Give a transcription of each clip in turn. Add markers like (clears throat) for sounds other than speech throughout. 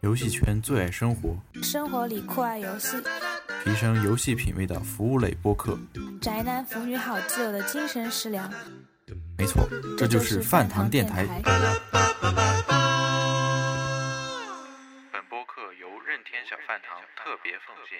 游戏圈最爱生活，生活里酷爱游戏，提升游戏品味的服务类播客。宅男腐女好基友的精神食粮。没错，这就是饭堂电台。本播客由任天小饭堂特别奉献。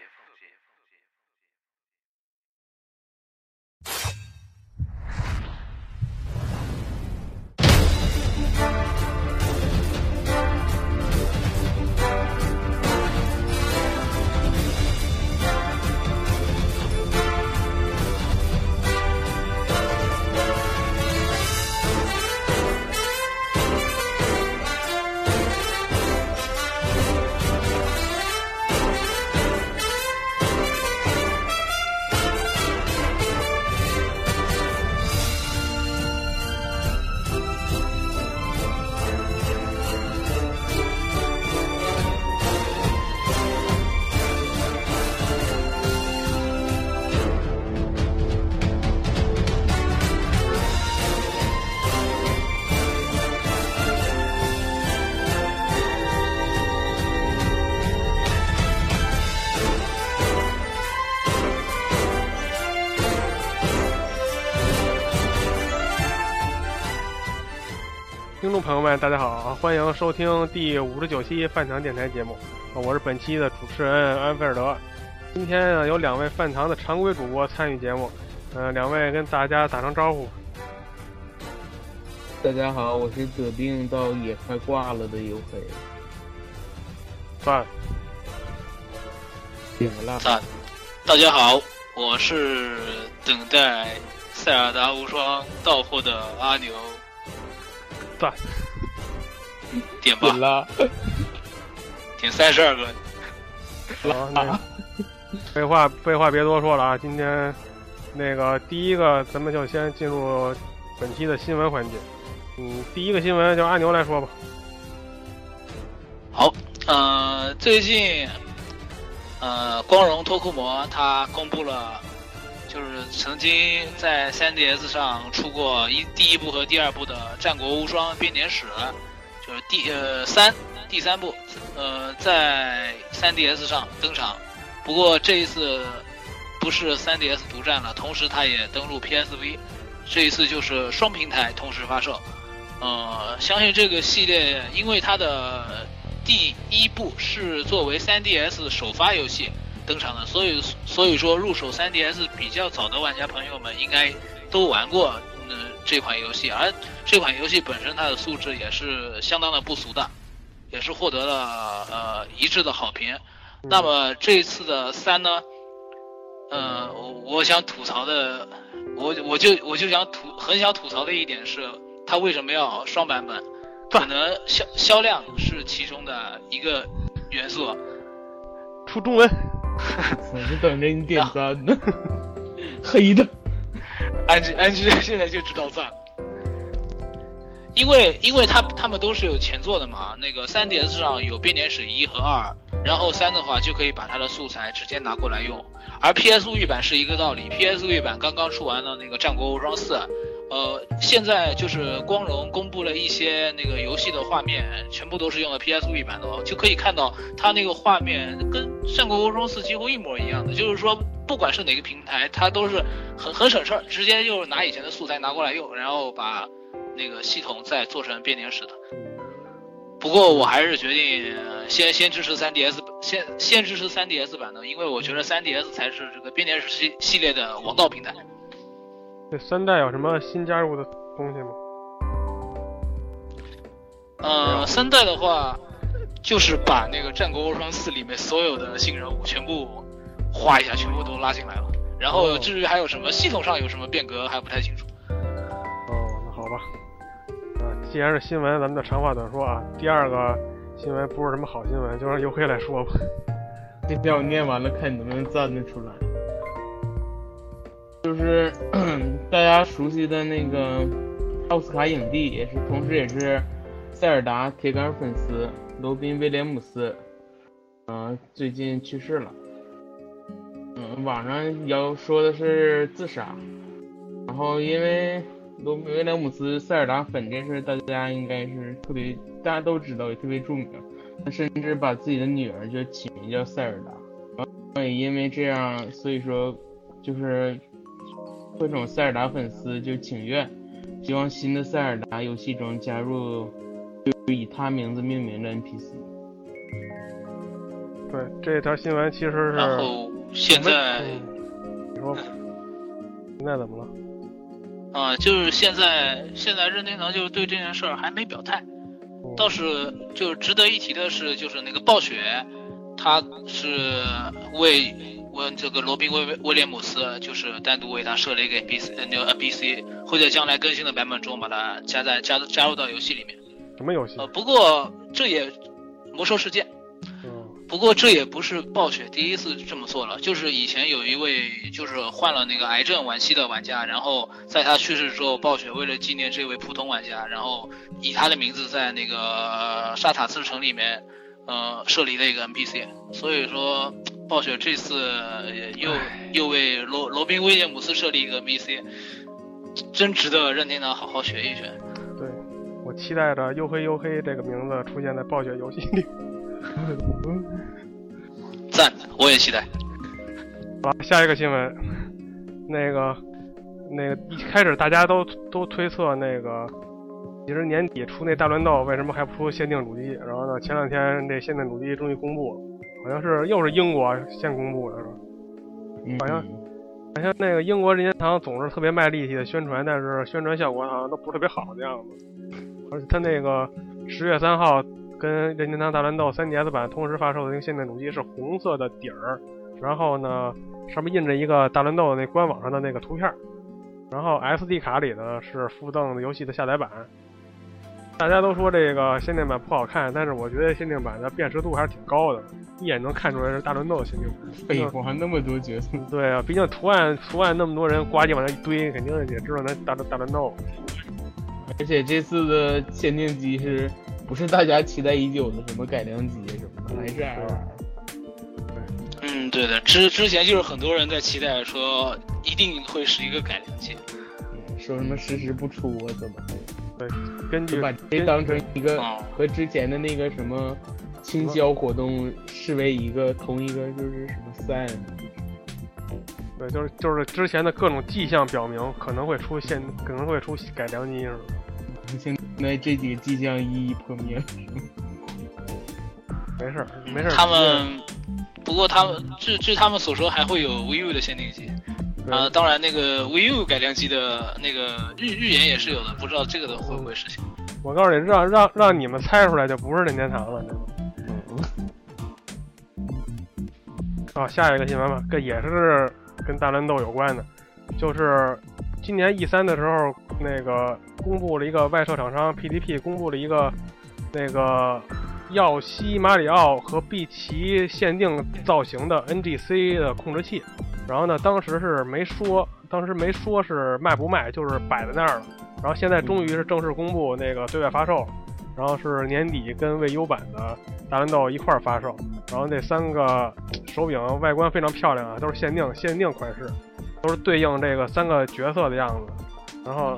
众朋友们，大家好，欢迎收听第五十九期饭堂电台节目，我是本期的主持人安菲尔德。今天呢，有两位饭堂的常规主播参与节目，嗯，两位跟大家打声招呼。大家好，我是得病到也快挂了的黝黑。赞。点个蜡。赞。大家好，我是等待塞尔达无双到货的阿牛。赞，点吧，点了，点三十二个。好，那废话废话别多说了啊！今天那个第一个，咱们就先进入本期的新闻环节。嗯，第一个新闻就阿牛来说吧。好，呃，最近，呃，光荣脱库摩他公布了。就是曾经在 3DS 上出过一第一部和第二部的《战国无双编年史》，就是第呃三第三部，呃在 3DS 上登场。不过这一次不是 3DS 独占了，同时它也登陆 PSV。这一次就是双平台同时发售。呃，相信这个系列，因为它的第一部是作为 3DS 首发游戏。登场的，所以所以说入手 3DS 比较早的玩家朋友们应该都玩过嗯这款游戏，而这款游戏本身它的素质也是相当的不俗的，也是获得了呃一致的好评。那么这一次的三呢，呃，我想吐槽的，我我就我就想吐很想吐槽的一点是，它为什么要双版本？可能销销量是其中的一个元素。出中文。(laughs) 我就等着你点赞呢，(laughs) 黑的，安吉安吉 (laughs) 现在就知道赞，因为因为他他们都是有前作的嘛，那个 3DS 上有编年史一和二，然后三的话就可以把它的素材直接拿过来用，而 PSV 版是一个道理，PSV 版刚刚出完了那个战国无双四。呃，现在就是光荣公布了一些那个游戏的画面，全部都是用的 PSV 版的，就可以看到它那个画面跟《战国无双四》几乎一模一样的。就是说，不管是哪个平台，它都是很很省事儿，直接就是拿以前的素材拿过来用，然后把那个系统再做成编年史的。不过我还是决定先先支持 3DS，先先支持 3DS 版的，因为我觉得 3DS 才是这个编年史系系列的王道平台。这三代有什么新加入的东西吗？呃，三代的话，就是把那个《战国无双四》里面所有的新人物全部画一下，全部都拉进来了。然后至于还有什么系统上有什么变革，还不太清楚。哦，那好吧。呃，既然是新闻，咱们就长话短说啊。第二个新闻不是什么好新闻，就让尤黑来说吧。(laughs) 这条念完了，看你能不能站得出来。就是 (clears throat) 大家熟悉的那个奥斯卡影帝，也是同时也是塞尔达铁杆粉丝罗宾威廉姆斯，嗯，最近去世了。嗯，网上要说的是自杀，然后因为罗宾威廉姆斯塞尔达粉这事，大家应该是特别大家都知道，也特别著名。他甚至把自己的女儿就起名叫塞尔达，然后也因为这样，所以说就是各种塞尔达粉丝就请愿，希望新的塞尔达游戏中加入就以他名字命名的 NPC。对，这条新闻其实是。然后现在，你说，现在怎么了？啊，就是现在，现在任天堂就是对这件事儿还没表态。倒是就是值得一提的是，就是那个暴雪，他是为为这个罗宾威威廉姆斯，就是单独为他设了一个 NPC，那个 NPC 会在将来更新的版本中把它加在加加入到游戏里面。什么游戏？呃，不过这也魔兽世界。嗯不过这也不是暴雪第一次这么做了，就是以前有一位就是患了那个癌症晚期的玩家，然后在他去世之后，暴雪为了纪念这位普通玩家，然后以他的名字在那个沙塔斯城里面，呃，设立了一个 NPC。所以说，暴雪这次又又为罗罗宾威廉姆斯设立一个 NPC，真值得任天堂好好学一学。对，我期待着黝黑黝黑这个名字出现在暴雪游戏里。(laughs) 赞，我也期待。好，下一个新闻，那个，那个一开始大家都都推测那个，其实年底出那大乱斗为什么还不出限定主机？然后呢，前两天这限定主机终于公布了，好像是又是英国先公布的，是吧？好像好像那个英国任天堂总是特别卖力气的宣传，但是宣传效果好像都不是特别好的样子。而且他那个十月三号。跟任天堂大乱斗 3DS 版同时发售的那个限定主机是红色的底儿，然后呢上面印着一个大乱斗那官网上的那个图片，然后 SD 卡里呢是附赠的游戏的下载版。大家都说这个限定版不好看，但是我觉得限定版的辨识度还是挺高的，一眼能看出来是大乱斗的限定版。废话，那么多角色。对啊，毕竟图案图案那么多人呱唧往那一堆，肯定也知道那大大乱斗。而且这次的限定机是。不是大家期待已久的什么改良机什么的，还是 L 嗯，对的，之之前就是很多人在期待说一定会是一个改良机，说什么实时不出啊，怎么？对，根据把这当成一个和之前的那个什么倾销活动视为一个同一个就是什么 sign。对，就是就是之前的各种迹象表明可能会出现，可能会出改良机是吧？现在这几个迹象一一破灭了。没事儿，没事儿。他们不过他们据据他们所说，还会有 VU 的限定机。啊，当然那个 VU 改良机的那个预预言也是有的，不知道这个的会不会实现。我告诉你，让让让你们猜出来，就不是任天堂了。啊，下一个新闻吧，这也是跟大乱斗有关的，就是今年 E 三的时候，那个。公布了一个外设厂商 PDP 公布了一个那个耀西马里奥和碧奇限定造型的 NGC 的控制器，然后呢，当时是没说，当时没说是卖不卖，就是摆在那儿了。然后现在终于是正式公布那个对外发售，然后是年底跟 VU 版的大乱斗一块儿发售。然后这三个手柄外观非常漂亮啊，都是限定限定款式，都是对应这个三个角色的样子。然后。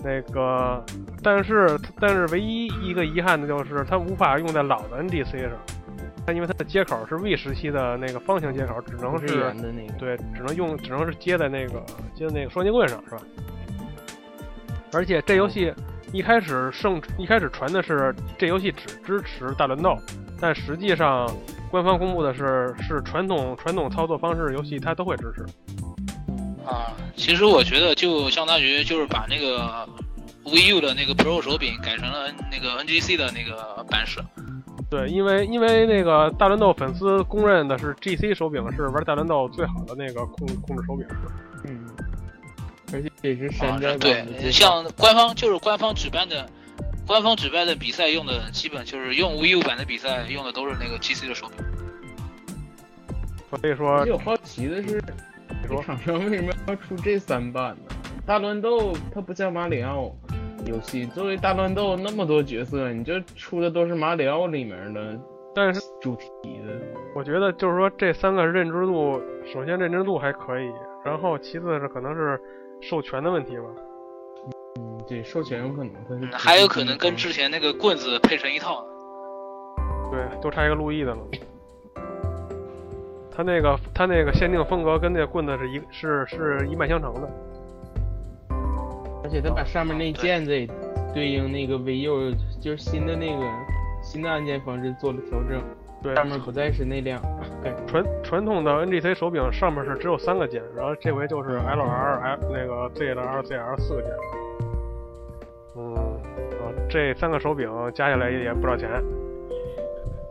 那个，但是但是唯一一个遗憾的就是它无法用在老的 NDC 上，它因为它的接口是 V 时期的那个方形接口，只能是对，只能用只能是接在那个接在那个双节棍上，是吧？而且这游戏一开始盛一开始传的是这游戏只支持大乱斗，但实际上官方公布的是是传统传统操作方式游戏它都会支持。啊，其实我觉得就相当于就是把那个 VU 的那个 Pro 手柄改成了那个 NGC 的那个版式。对，因为因为那个大乱斗粉丝公认的是 GC 手柄是玩大乱斗最好的那个控控制手柄。嗯，而且也是山寨版。对，像官方就是官方举办的，官方举办的比赛用的基本就是用 VU 版的比赛用的都是那个 GC 的手柄。所以说，我好奇的是。厂商为什么要出这三版呢？大乱斗它不像马里奥游戏，作为大乱斗那么多角色，你这出的都是马里奥里面的，但是主题的。我觉得就是说这三个认知度，首先认知度还可以，然后其次是可能是授权的问题吧。嗯对，授权有可能还有可能跟之前那个棍子配成一套。对，都差一个路易的了。他那个他那个限定风格跟那个棍子是一是是一脉相承的。而且他把上面那键子也对应那个 V U，，就是新的那个新的按键方式做了调整，对，上面不再是那两对传传统的 NGC 手柄上面是只有三个键，然后这回就是 L R L 那个 Z L Z L 四个键。嗯，啊，这三个手柄加起来也不少钱。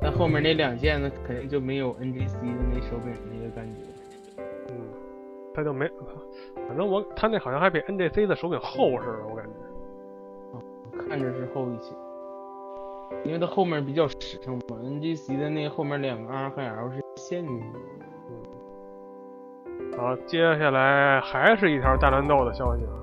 但后面那两键呢，肯定就没有 NGC 的那手柄那个感觉。嗯，他就没，(laughs) 反正我他那好像还比 NGC 的手柄厚似的，我感觉。看着是厚一些，因为它后面比较实诚嘛。NGC 的那后面两个 R 和 L 是线的。好，接下来还是一条大乱斗的消息啊，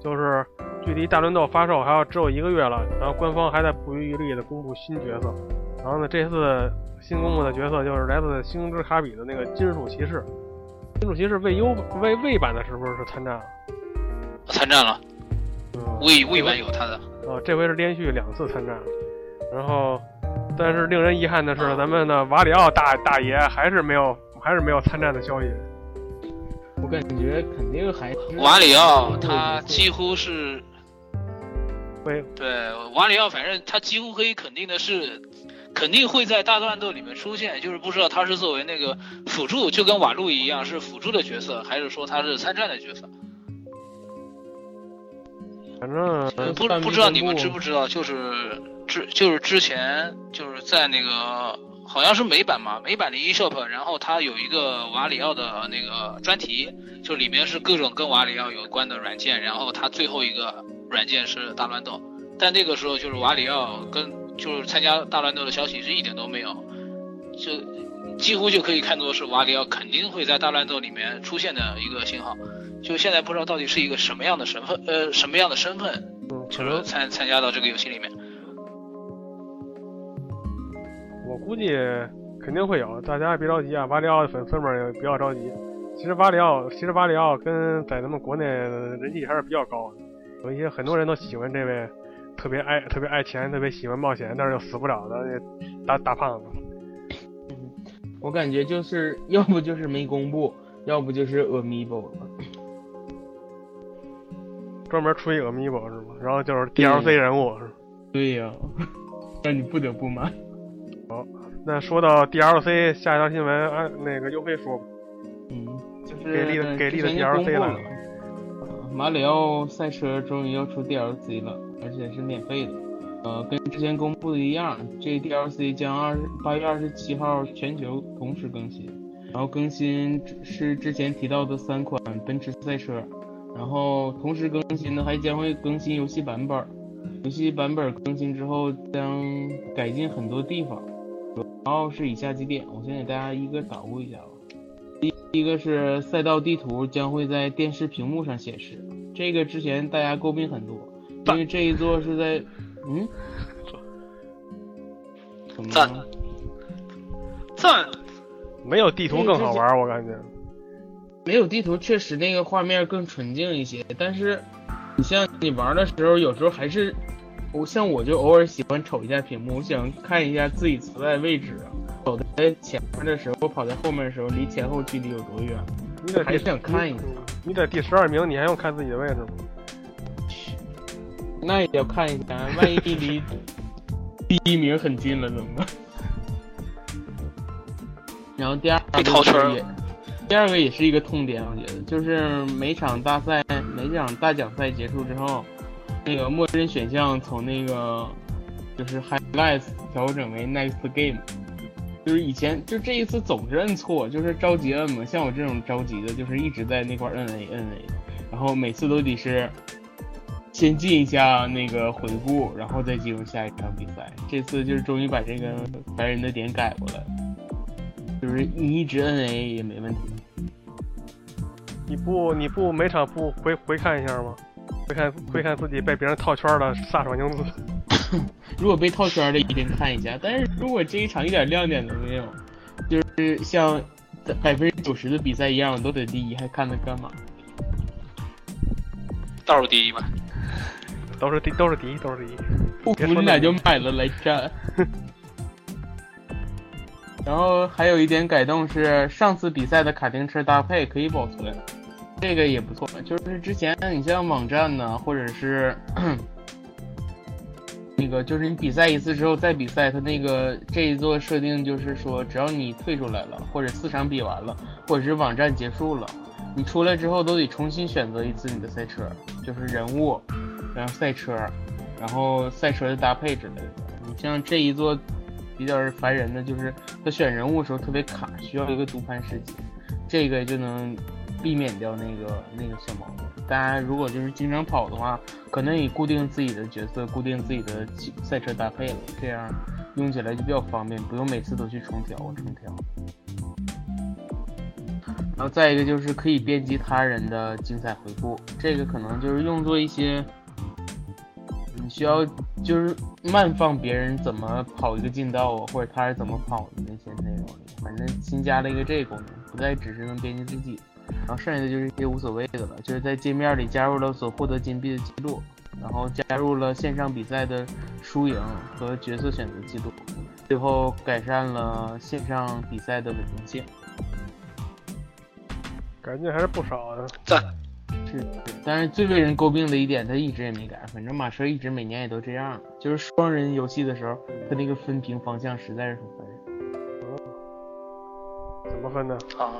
就是距离大乱斗发售还有只有一个月了，然后官方还在不遗余力的公布新角色。然后呢，这次新公布的角色就是来自星之卡比的那个金属骑士。金主席是魏优魏魏版的是不是是参战了？参战了，嗯，未未版有他的。啊，这回是连续两次参战，然后，但是令人遗憾的是，咱们的瓦里奥大大爷还是没有还是没有参战的消息。我感觉肯定还瓦里奥他几乎是，对瓦里奥，反正他几乎可以肯定的是，肯定会在大乱斗里面出现，就是不知道他是作为那个辅助，就跟瓦路一样是辅助的角色，还是说他是参战的角色。反正不不知道你们知不知道，就是之就是之前就是在那个好像是美版嘛，美版的 eShop，然后它有一个瓦里奥的那个专题，就里面是各种跟瓦里奥有关的软件，然后它最后一个软件是大乱斗，但那个时候就是瓦里奥跟就是参加大乱斗的消息是一点都没有，就几乎就可以看作是瓦里奥肯定会在大乱斗里面出现的一个信号。就现在不知道到底是一个什么样的身份，呃，什么样的身份，嗯，就是参参加到这个游戏里面。我估计肯定会有，大家别着急啊，瓦里奥的粉丝们也不要着急。其实瓦里奥，其实瓦里奥跟在咱们国内人气还是比较高的，有一些很多人都喜欢这位特别爱、特别爱钱、特别喜欢冒险，但是又死不了的那大大胖子。嗯，我感觉就是 (laughs) 要不就是没公布，要不就是 Amiibo 了。(clears throat) 专门出一个 Amiibo 是吗？然后就是 DLC 人物是吗？对呀、(laughs) 让你不得不买。好，那说到 DLC，下一条新闻，按那个优飞说吧。嗯，就是给力的给力的 DLC 来了马里奥赛车终于要出 DLC 了，而且是免费的。呃，跟之前公布的一样，这 DLC 将二八月二十七号全球同时更新。然后更新是之前提到的三款奔驰赛车，然后同时更新呢还将会更新游戏版本。游戏版本更新之后将改进很多地方，主要是以下几点，我先给大家一个捣鼓一下吧。第一个是赛道地图将会在电视屏幕上显示，这个之前大家诟病很多，因为这一座是在嗯，怎么赞了？赞，没有地图更好玩，我感觉。没有地图确实那个画面更纯净一些，但是你像你玩的时候，有时候还是我像我就偶尔喜欢瞅一下屏幕，我想看一下自己所在位置啊，走在前面的时候，跑在后面的时候，离前后距离有多远？你在第还是想看一下你你在第十二名，你还用看自己的位置吗？那也要看一下，万一离第一名很近了怎么办？(laughs) 然后第二个也，第二个也是一个痛点，我觉得就是每场大赛、每场大奖赛结束之后，那个默认选项从那个就是 highlights 调整为 next game，就是以前就这一次总是摁错，就是着急摁嘛。像我这种着急的，就是一直在那块摁 A 摁 A，然后每次都得是先进一下那个回顾，然后再进入下一场比赛。这次就是终于把这个烦人的点改过来了，就是你一直摁 A 也没问题。你不你不每场不回回看一下吗？回看回看自己被别人套圈的飒爽英姿。(laughs) 如果被套圈的一定看一下，但是如果这一场一点亮点都没有，就是像百分之九十的比赛一样，我都得第一，还看它干嘛？倒数第一嘛。都是第都是第一，都是第一。不服你俩就买了来战。(laughs) 然后还有一点改动是，上次比赛的卡丁车搭配可以保存，这个也不错。就是之前你像网站呢，或者是 (coughs) 那个，就是你比赛一次之后再比赛，它那个这一座设定就是说，只要你退出来了，或者四场比完了，或者是网站结束了，你出来之后都得重新选择一次你的赛车，就是人物，然后赛车，然后赛车的搭配之类的。你像这一座。比较烦人的就是他选人物的时候特别卡，需要一个读盘时机，这个就能避免掉那个那个小毛病。大家如果就是经常跑的话，可能也固定自己的角色，固定自己的赛车搭配了，这样用起来就比较方便，不用每次都去重调重调。然后再一个就是可以编辑他人的精彩回顾，这个可能就是用作一些。你需要就是慢放别人怎么跑一个进道啊，或者他是怎么跑的那些内容，反正新加了一个这个功能，不再只是能编辑自己，然后剩下的就是一些无所谓的了，就是在界面里加入了所获得金币的记录，然后加入了线上比赛的输赢和角色选择记录，最后改善了线上比赛的稳定性，改进还是不少的。赞。是，但是最为人诟病的一点，他一直也没改。反正马车一直每年也都这样，就是双人游戏的时候，他那个分屏方向实在是很烦人。怎么分的？啊，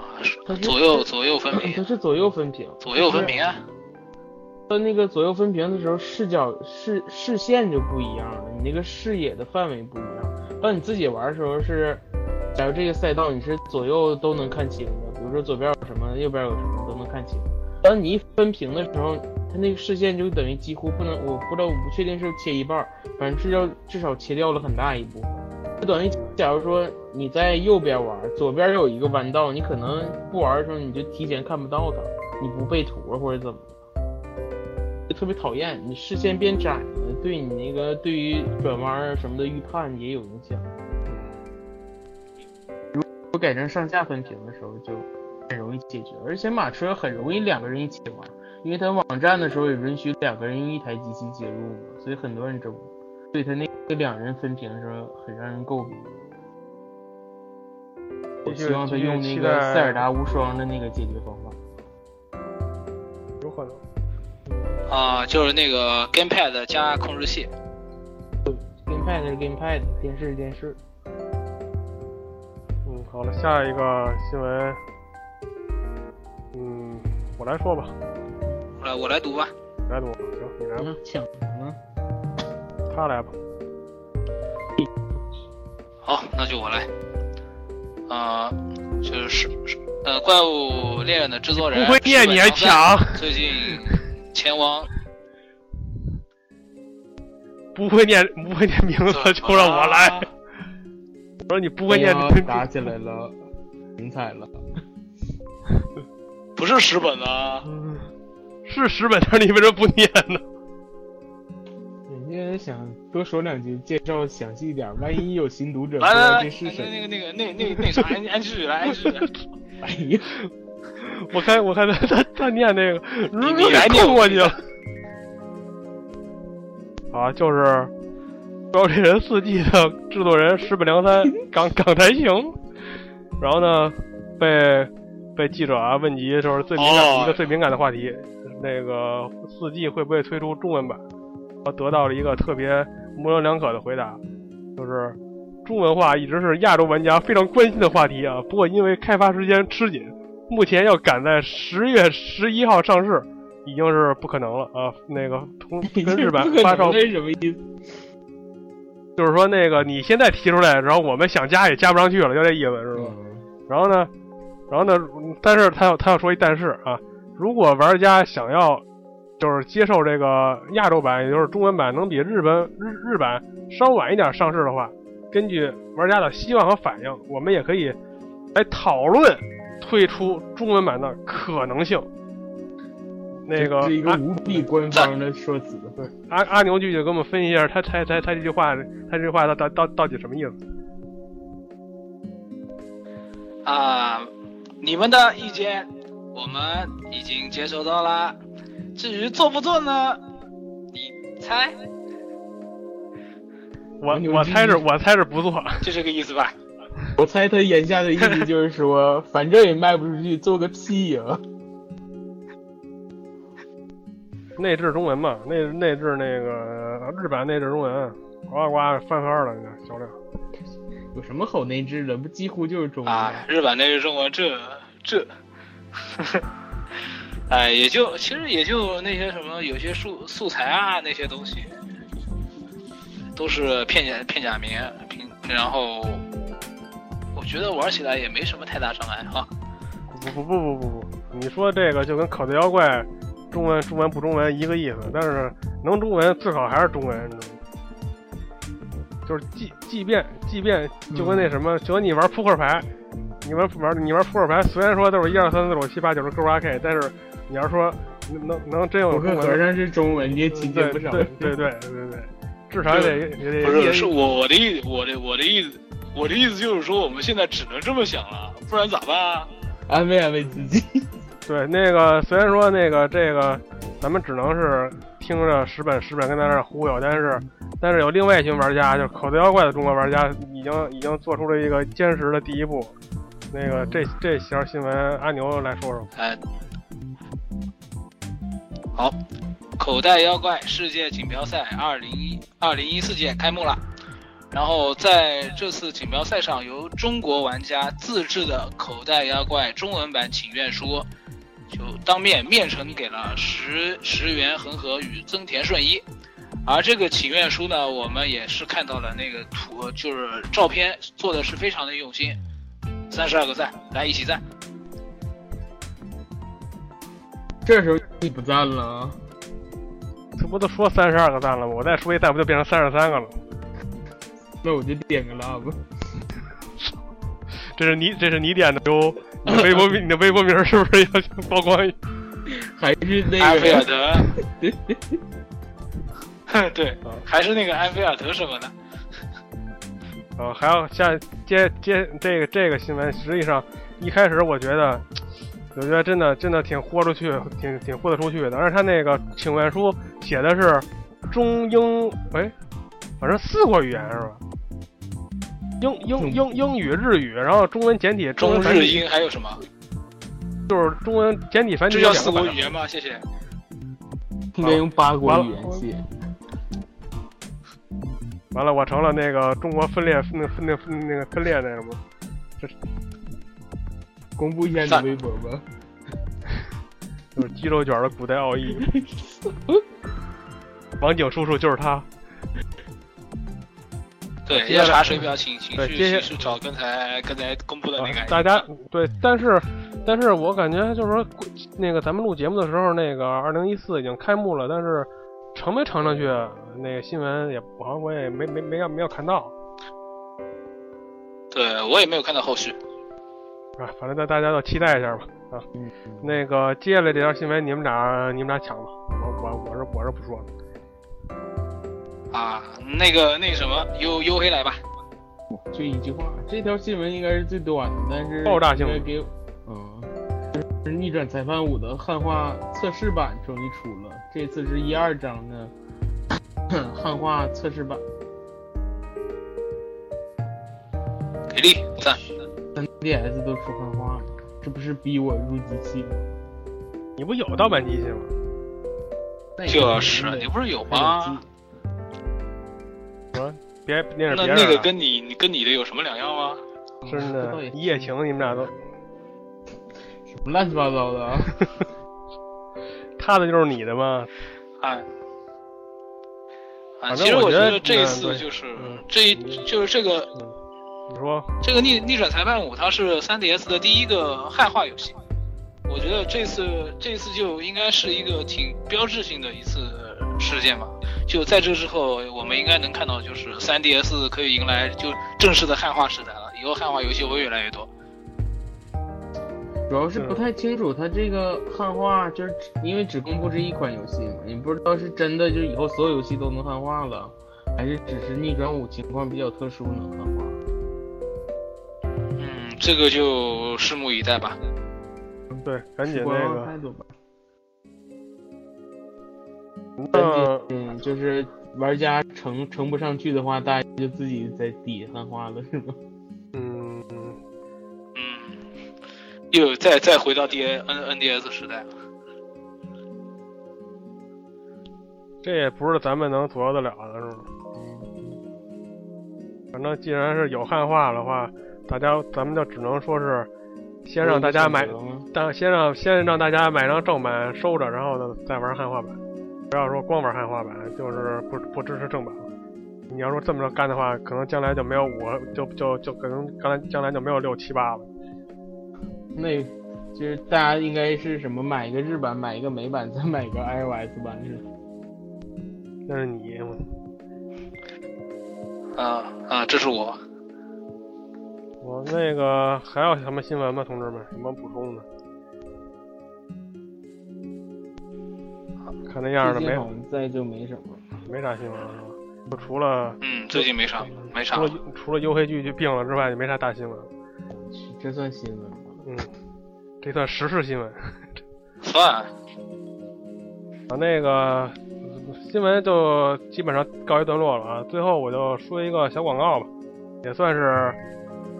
左右左右分屏。它是左右分屏。左右分屏啊。它那个左右分屏的时候，视角视视线就不一样了，你那个视野的范围不一样。当你自己玩的时候是，假如这个赛道你是左右都能看清的，比如说左边有什么，右边有什么都能看清。当你一分屏的时候，它那个视线就等于几乎不能，我不知道，我不确定是切一半，反正是要至少切掉了很大一部分。就等于，假如说你在右边玩，左边有一个弯道，你可能不玩的时候你就提前看不到它，你不背图或者怎么，就特别讨厌。你视线变窄了，对你那个对于转弯什么的预判也有影响。如果改成上下分屏的时候就。很容易解决，而且马车很容易两个人一起玩，因为它网站的时候也允许两个人用一台机器接入嘛，所以很多人争。对他那个两人分屏的时候很让人诟病。我希望他用那个塞尔达无双的那个解决方法。有可能。啊，就是那个 gamepad 加控制器。gamepad 是 gamepad，电视是电视。嗯，好了，下一个新闻。嗯，我来说吧。我来，我来读吧。来读，行，你来吧。抢呢？他来吧。好，那就我来。啊，就是呃，怪物猎人的制作人不会念你还抢？最近前往。不会念，不会念名字就让我来。我说你不会念，打起来了，精彩了。不是十本啊，是十本，但是你为什么不念呢？人家想多说两句，介绍详细一点，万一有新读者不知道这是谁。那个那个那那那啥，安安继续来，安继续来。哎呀，我看我看他他他念那个，你你来念过去了。啊，就是《标这人四季》的制作人石本良三港港台行，然后呢被。被记者啊问及，就是最敏感一个最敏感的话题，那个四 G 会不会推出中文版？我得到了一个特别模棱两可的回答，就是中文化一直是亚洲玩家非常关心的话题啊。不过因为开发时间吃紧，目前要赶在十月十一号上市，已经是不可能了啊。那个同跟日版发售什么意思？(laughs) 就是说那个你现在提出来，然后我们想加也加不上去了，就这意思是吧？然后呢？然后呢？但是他要他要说一但是啊，如果玩家想要就是接受这个亚洲版，也就是中文版能比日本日日版稍晚一点上市的话，根据玩家的希望和反应，我们也可以来讨论推出中文版的可能性。那个是一个无比官方的说辞。阿阿牛继续给我们分析一下，他他他他这句话，他这句话到到到到底什么意思？啊。你们的意见我们已经接收到了，至于做不做呢？你猜，我我猜着我猜着不做。就这个意思吧？(laughs) 我猜他眼下的意思就是说，反正也卖不出去，做个屁呀、(laughs) 内置中文嘛，内内置那个日版内置中文，呱呱翻番了，那销量。有什么好内置的？不几乎就是中文。啊，日版那是中文，这这，哎，也就其实也就那些什么，有些素素材啊那些东西，都是片假片假名，平然后我觉得玩起来也没什么太大障碍哈。不不不不不不，你说这个就跟口袋妖怪中文中文不中文一个意思，但是能中文最好还是中文，你知道吗？就是即即便即便就跟那什么，就跟你玩扑克牌，你玩玩你玩扑克牌，虽然说都是一二三四五六七八九十 Q 八 K，但是你要说能能能真有扑克中文和尚是中文，你也理解对不少。对对对对对对，至少也得也得不是，也是我我的意我的我的意思，我的意思就是说，我们现在只能这么想了，不然咋办啊？安慰安慰自己。对，那个虽然说那个这个，咱们只能是听着十本十本跟在那忽悠，但是但是有另外一群玩家，就是口袋妖怪的中国玩家，已经已经做出了一个坚实的第一步。那个这这条新闻，阿牛来说说。哎，好，口袋妖怪世界锦标赛二零一二零一四届开幕了。然后在这次锦标赛上，由中国玩家自制的口袋妖怪中文版请愿书，就当面面呈给了石石原恒河与增田顺一。而这个请愿书呢，我们也是看到了那个图，就是照片做的是非常的用心，三十二个赞，来一起赞。这时候你不赞了啊？这不都说三十二个赞了吗？我再说一赞，不就变成三十三个了？那我就点个 love。这是你这是你点的哟。你的微博名你的微博名是不是要曝光？还是那个安菲尔德，(laughs) 对，还是那个安菲尔德什么的。呃，还要下接接这个这个新闻，实际上一开始我觉得，我觉得真的真的挺豁出去，挺挺豁得出去的。而且他那个请愿书写的是中英，哎，反正四国语言是吧？英英英英语、日语，然后中文简体、中日英还有什么？就是中文简体繁体这叫四。国语言吗？谢谢。应该用八国语言系。完了，我成了那个中国分裂那分那分那个分裂那什么？这是？公布一下你的微博吧。(laughs) 就是鸡肉卷的古代奥义。王景叔叔就是他。对，接下来要查水表，请请去对接下请去找刚才刚才公布的那个。啊大家对，但是但是我感觉就是说，那个咱们录节目的时候，那个二零一四已经开幕了，但是成没成上去，那个新闻也好像我也没没没没有看到对我也没有看到后续。啊。反正大大家都期待一下吧啊。嗯，那个接下来这条新闻，你们俩你们俩抢吧，我我我是我是不说了。啊，那个那个什么，，U U K 来吧。就一句话，这条新闻应该是最短的，但是爆炸性应该给，嗯，是逆转裁判五的汉化测试版终于出了，这次是一二章的汉化测试版，给力，赞。3DS 都出汉化了，这不是逼我入机器吗？你不有盗版机器吗？就是你不是有还别那是那别人的那个跟你你跟你的有什么两样吗？真的一夜情，你们俩都什么乱七八糟的啊！(laughs) 他的就是你的吗？(laughs) 哎。啊，反其实我正我觉得得这一次就是嗯这一就是这个嗯，你说这个逆逆转裁判五，它是 3DS 的第一个汉化游戏。我觉得这次这次就应该是一个挺标志性的一次事件吧。就在这之后，我们应该能看到，就是 3DS 可以迎来就正式的汉化时代了。以后汉化游戏会越来越多。主要是不太清楚它这个汉化，就是因为只公布这一款游戏嘛，你不知道是真的就以后所有游戏都能汉化了，还是只是逆转五情况比较特殊能汉化。嗯，这个就拭目以待吧。对，赶紧观那个望态度吧。嗯，嗯，就是玩家乘乘不上去的话，大家就自己在底下汉化了，是吗？嗯，嗯，又再再回到 D A N N D S 时代了。这也不是咱们能左右得了的，是吗？反正既然是有汉化的话，大家咱们就只能说是先让大家买，但先让先让大家买张正版收着，然后呢再玩汉化版。不要说光玩汉化版，就是不不支持正版了。你要说这么着干的话，可能将来就没有五，就就就可能将来将来就没有六七八了。那就是大家应该是什么买一个日版，买一个美版，再买一个 iOS 版是？那是你，啊啊，这是我。我那个还有什么新闻吗，同志们？什么补充的？看那样的没，再就没什么，没啥新闻了，是吧？就除了嗯，最近没啥，没啥。除了除了优黑剧就病了之外，就没啥大新闻。这算新闻吗？嗯，这算时事新闻。(laughs) 算。啊，那个新闻就基本上告一段落了啊。最后我就说一个小广告吧，也算是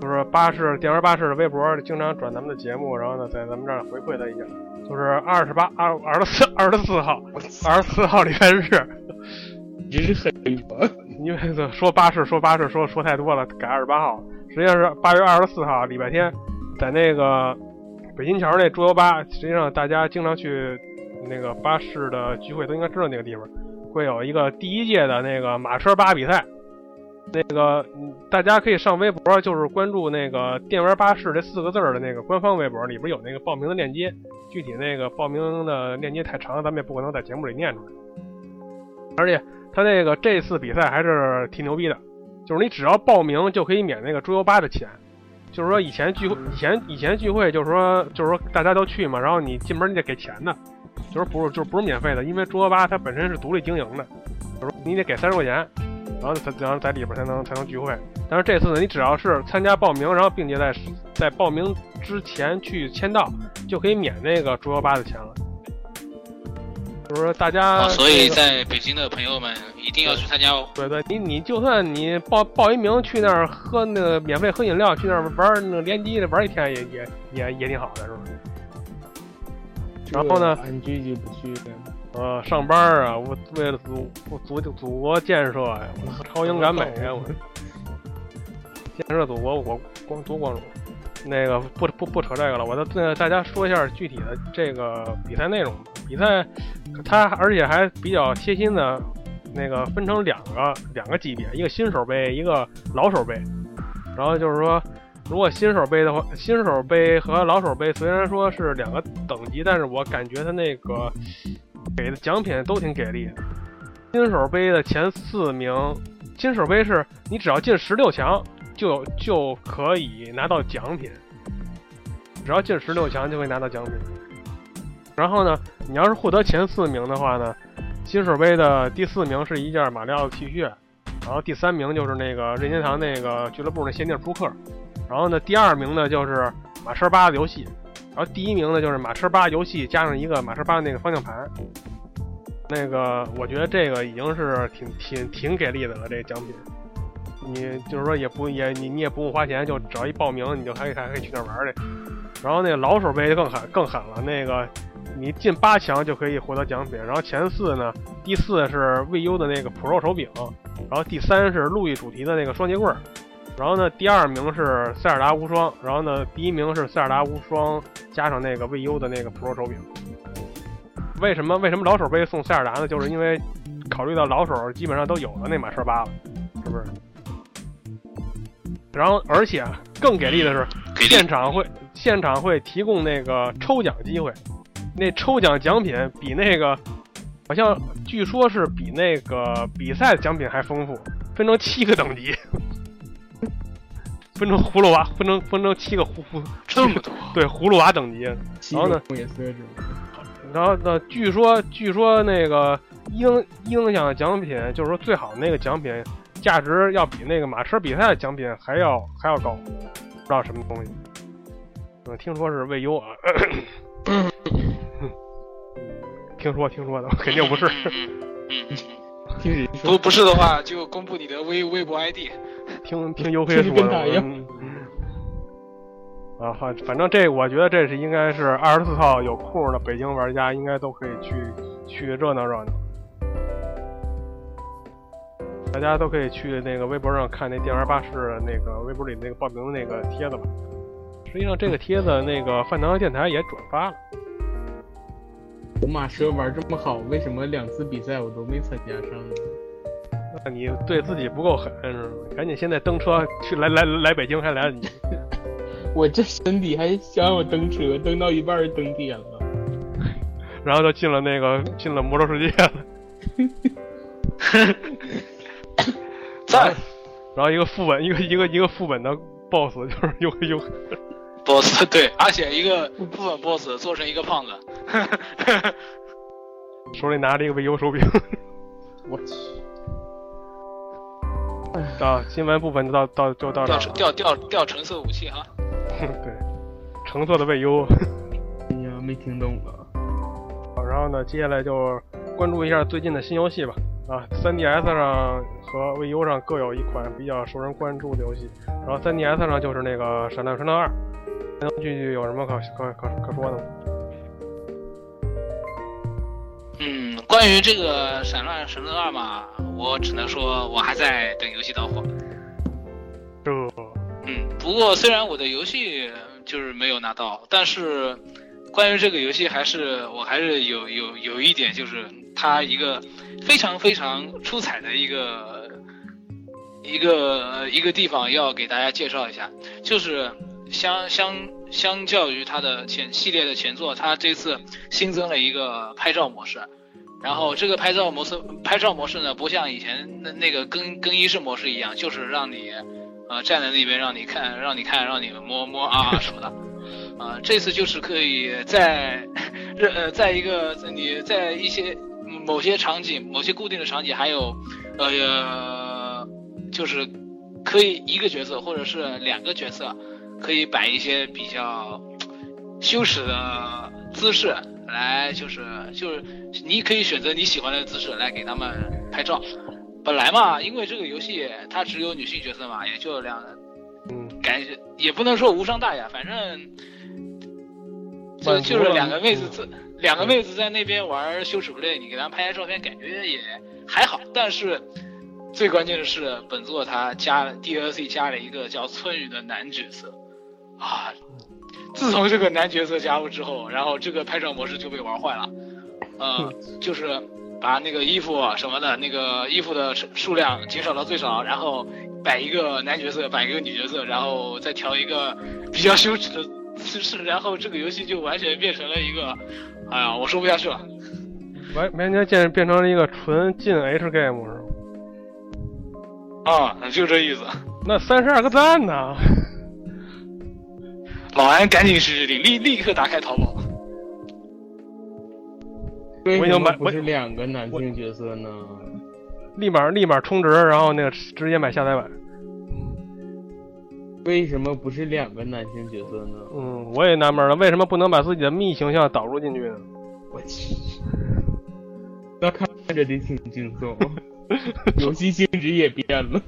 就是巴士电玩巴士的微博经常转咱们的节目，然后呢在咱们这儿回馈他一下。就是二十八二二十四 (laughs) 二十四号，二十四号礼拜日，你是很因为说巴士说巴士说说太多了，改二十八号，实际上是八月二十四号礼拜天，在那个北新桥那桌游吧，实际上大家经常去那个巴士的聚会都应该知道那个地方，会有一个第一届的那个马车吧比赛。那个，大家可以上微博，就是关注那个“电玩巴士”这四个字的那个官方微博，里边有那个报名的链接。具体那个报名的链接太长，咱们也不可能在节目里念出来。而且他那个这次比赛还是挺牛逼的，就是你只要报名就可以免那个桌游吧的钱。就是说以前聚会，以前以前聚会就是说就是说大家都去嘛，然后你进门你得给钱的，就是不是就是不是免费的，因为桌游吧它本身是独立经营的，就是你得给三十块钱。然后才然后在里边才能才能聚会，但是这次呢，你只要是参加报名，然后并且在在报名之前去签到，就可以免那个桌游吧的钱了。就是说大家，所以在北京的朋友们一定要去参加哦。对对，你你就算你报报一名去那儿喝那个免费喝饮料，去那儿玩那个联机的玩一天也也也也挺好的，是不是？然后呢？安居就不去呃，上班啊，我为了祖祖祖国建设呀，我超英赶美呀，我 (laughs) 建设祖国，我光多光荣。那个不不不扯这个了，我再大家说一下具体的这个比赛内容。比赛它而且还比较贴心的，那个分成两个两个级别，一个新手杯，一个老手杯。然后就是说，如果新手杯的话，新手杯和老手杯虽然说是两个等级，但是我感觉它那个。给的奖品都挺给力，新手杯的前四名，新手杯是你只要进十六强就就可以拿到奖品，只要进十六强就可以拿到奖品。然后呢，你要是获得前四名的话呢，新手杯的第四名是一件马里奥的 T 恤，然后第三名就是那个任天堂那个俱乐部的限定扑克，然后呢，第二名呢就是马车八的游戏。然后第一名呢，就是马车八游戏加上一个马车八那个方向盘，那个我觉得这个已经是挺挺挺给力的了。这个奖品，你就是说也不也你你也不用花钱，就只要一报名，你就还可以还可以去那玩去。然后那个老手杯就更狠更狠了，那个你进八强就可以获得奖品。然后前四呢，第四是 VU 的那个 Pro 手柄，然后第三是路易主题的那个双节棍。然后呢，第二名是塞尔达无双，然后呢，第一名是塞尔达无双加上那个 VU 的那个 Pro 手柄。为什么为什么老手杯送塞尔达呢？就是因为考虑到老手基本上都有了那马车八了，是不是？然后而且更给力的是，现场会现场会提供那个抽奖机会，那抽奖奖品比那个好像据说是比那个比赛的奖品还丰富，分成七个等级。分成葫芦娃，分成分成七个葫芦，这么多，对葫芦娃等级。然后呢，然后呢，据说据说那个影影响奖品，就是说最好的那个奖品价值要比那个马车比赛的奖品还要还要高，不知道什么东西。嗯，听说是未优啊。(coughs) 听说听说的，肯定不是。嗯，不，不是的话，就公布你的微微博 ID。听 (laughs) 听黝黑说的。啊，反反正这我觉得这是应该是二十四号有空的北京玩家应该都可以去去热闹热闹。大家都可以去那个微博上看那电玩巴士那个微博里那个报名的那个帖子吧。实际上这个帖子那个饭堂电台也转发了。我马蛇玩这么好，为什么两次比赛我都没参加上呢？那你对自己不够狠是吗？赶紧现在蹬车去来来来北京还来得及。(laughs) 我这身体还想让我蹬车，蹬到一半儿登天了。(laughs) 然后就进了那个进了魔兽世界了。在然后一个副本，一个一个一个副本的 BOSS 就是 (laughs) 又又 boss 对，而且一个副本 boss 做成一个胖子。手里拿着一个维优手柄。我去，(laughs) 啊，新闻部分就到到就到这掉儿了。掉掉掉橙色武器哈。(laughs) 对，橙色的卫优。哎呀，没听懂啊。好然后呢，接下来就关注一下最近的新游戏吧。啊，3DS 上和 VU 上各有一款比较受人关注的游戏。然后 3DS 上就是那个《闪亮神探二》。能具体有什么可可可可说的吗？嗯，关于这个《闪乱神探二》嘛，我只能说我还在等游戏到货。就嗯，不过虽然我的游戏就是没有拿到，但是关于这个游戏还是我还是有有有一点就是它一个非常非常出彩的一个一个一个地方要给大家介绍一下，就是相相相较于它的前系列的前作，它这次新增了一个拍照模式。然后这个拍照模式，拍照模式呢，不像以前那那个更更衣室模式一样，就是让你，呃，站在那边让你看，让你看，让你摸摸啊 (laughs) 什么的，啊、这次就是可以在，(laughs) 呃，在一个你在一些某些场景、某些固定的场景，还有，呃，就是可以一个角色或者是两个角色，可以摆一些比较羞耻的姿势来，就是就是你可以选择你喜欢的姿势来给他们拍照。本来嘛，因为这个游戏它只有女性角色嘛，也就两，嗯，感觉也不能说无伤大雅，反正就就是两个妹子嗯在两个妹子在那边玩羞耻 play，你给她们拍照片，感觉也还好。但是最关键的是，本作它加了 DLC 加了一个叫村雨的男角色啊。自从这个男角色加入之后，然后这个拍照模式就被玩坏了，呃，就是把那个衣服啊什么的，那个衣服的数数量减少到最少，然后摆一个男角色，摆一个女角色，然后再调一个比较羞耻的姿势，然后这个游戏就完全变成了一个，哎呀，我说不下去了。完完全变变成了一个纯进 H game 是吗？啊，就这意思。那三十二个赞呢？老安赶紧实力，立立刻打开淘宝。为什我已经买我么不是两个男性角色呢？立马立马充值，然后那个直接买下载版。为什么不是两个男性角色呢？嗯，我也纳闷了，为什么不能把自己的蜜形象导入进去呢？我去，那看着得挺惊悚，(laughs) 游戏性质也变了。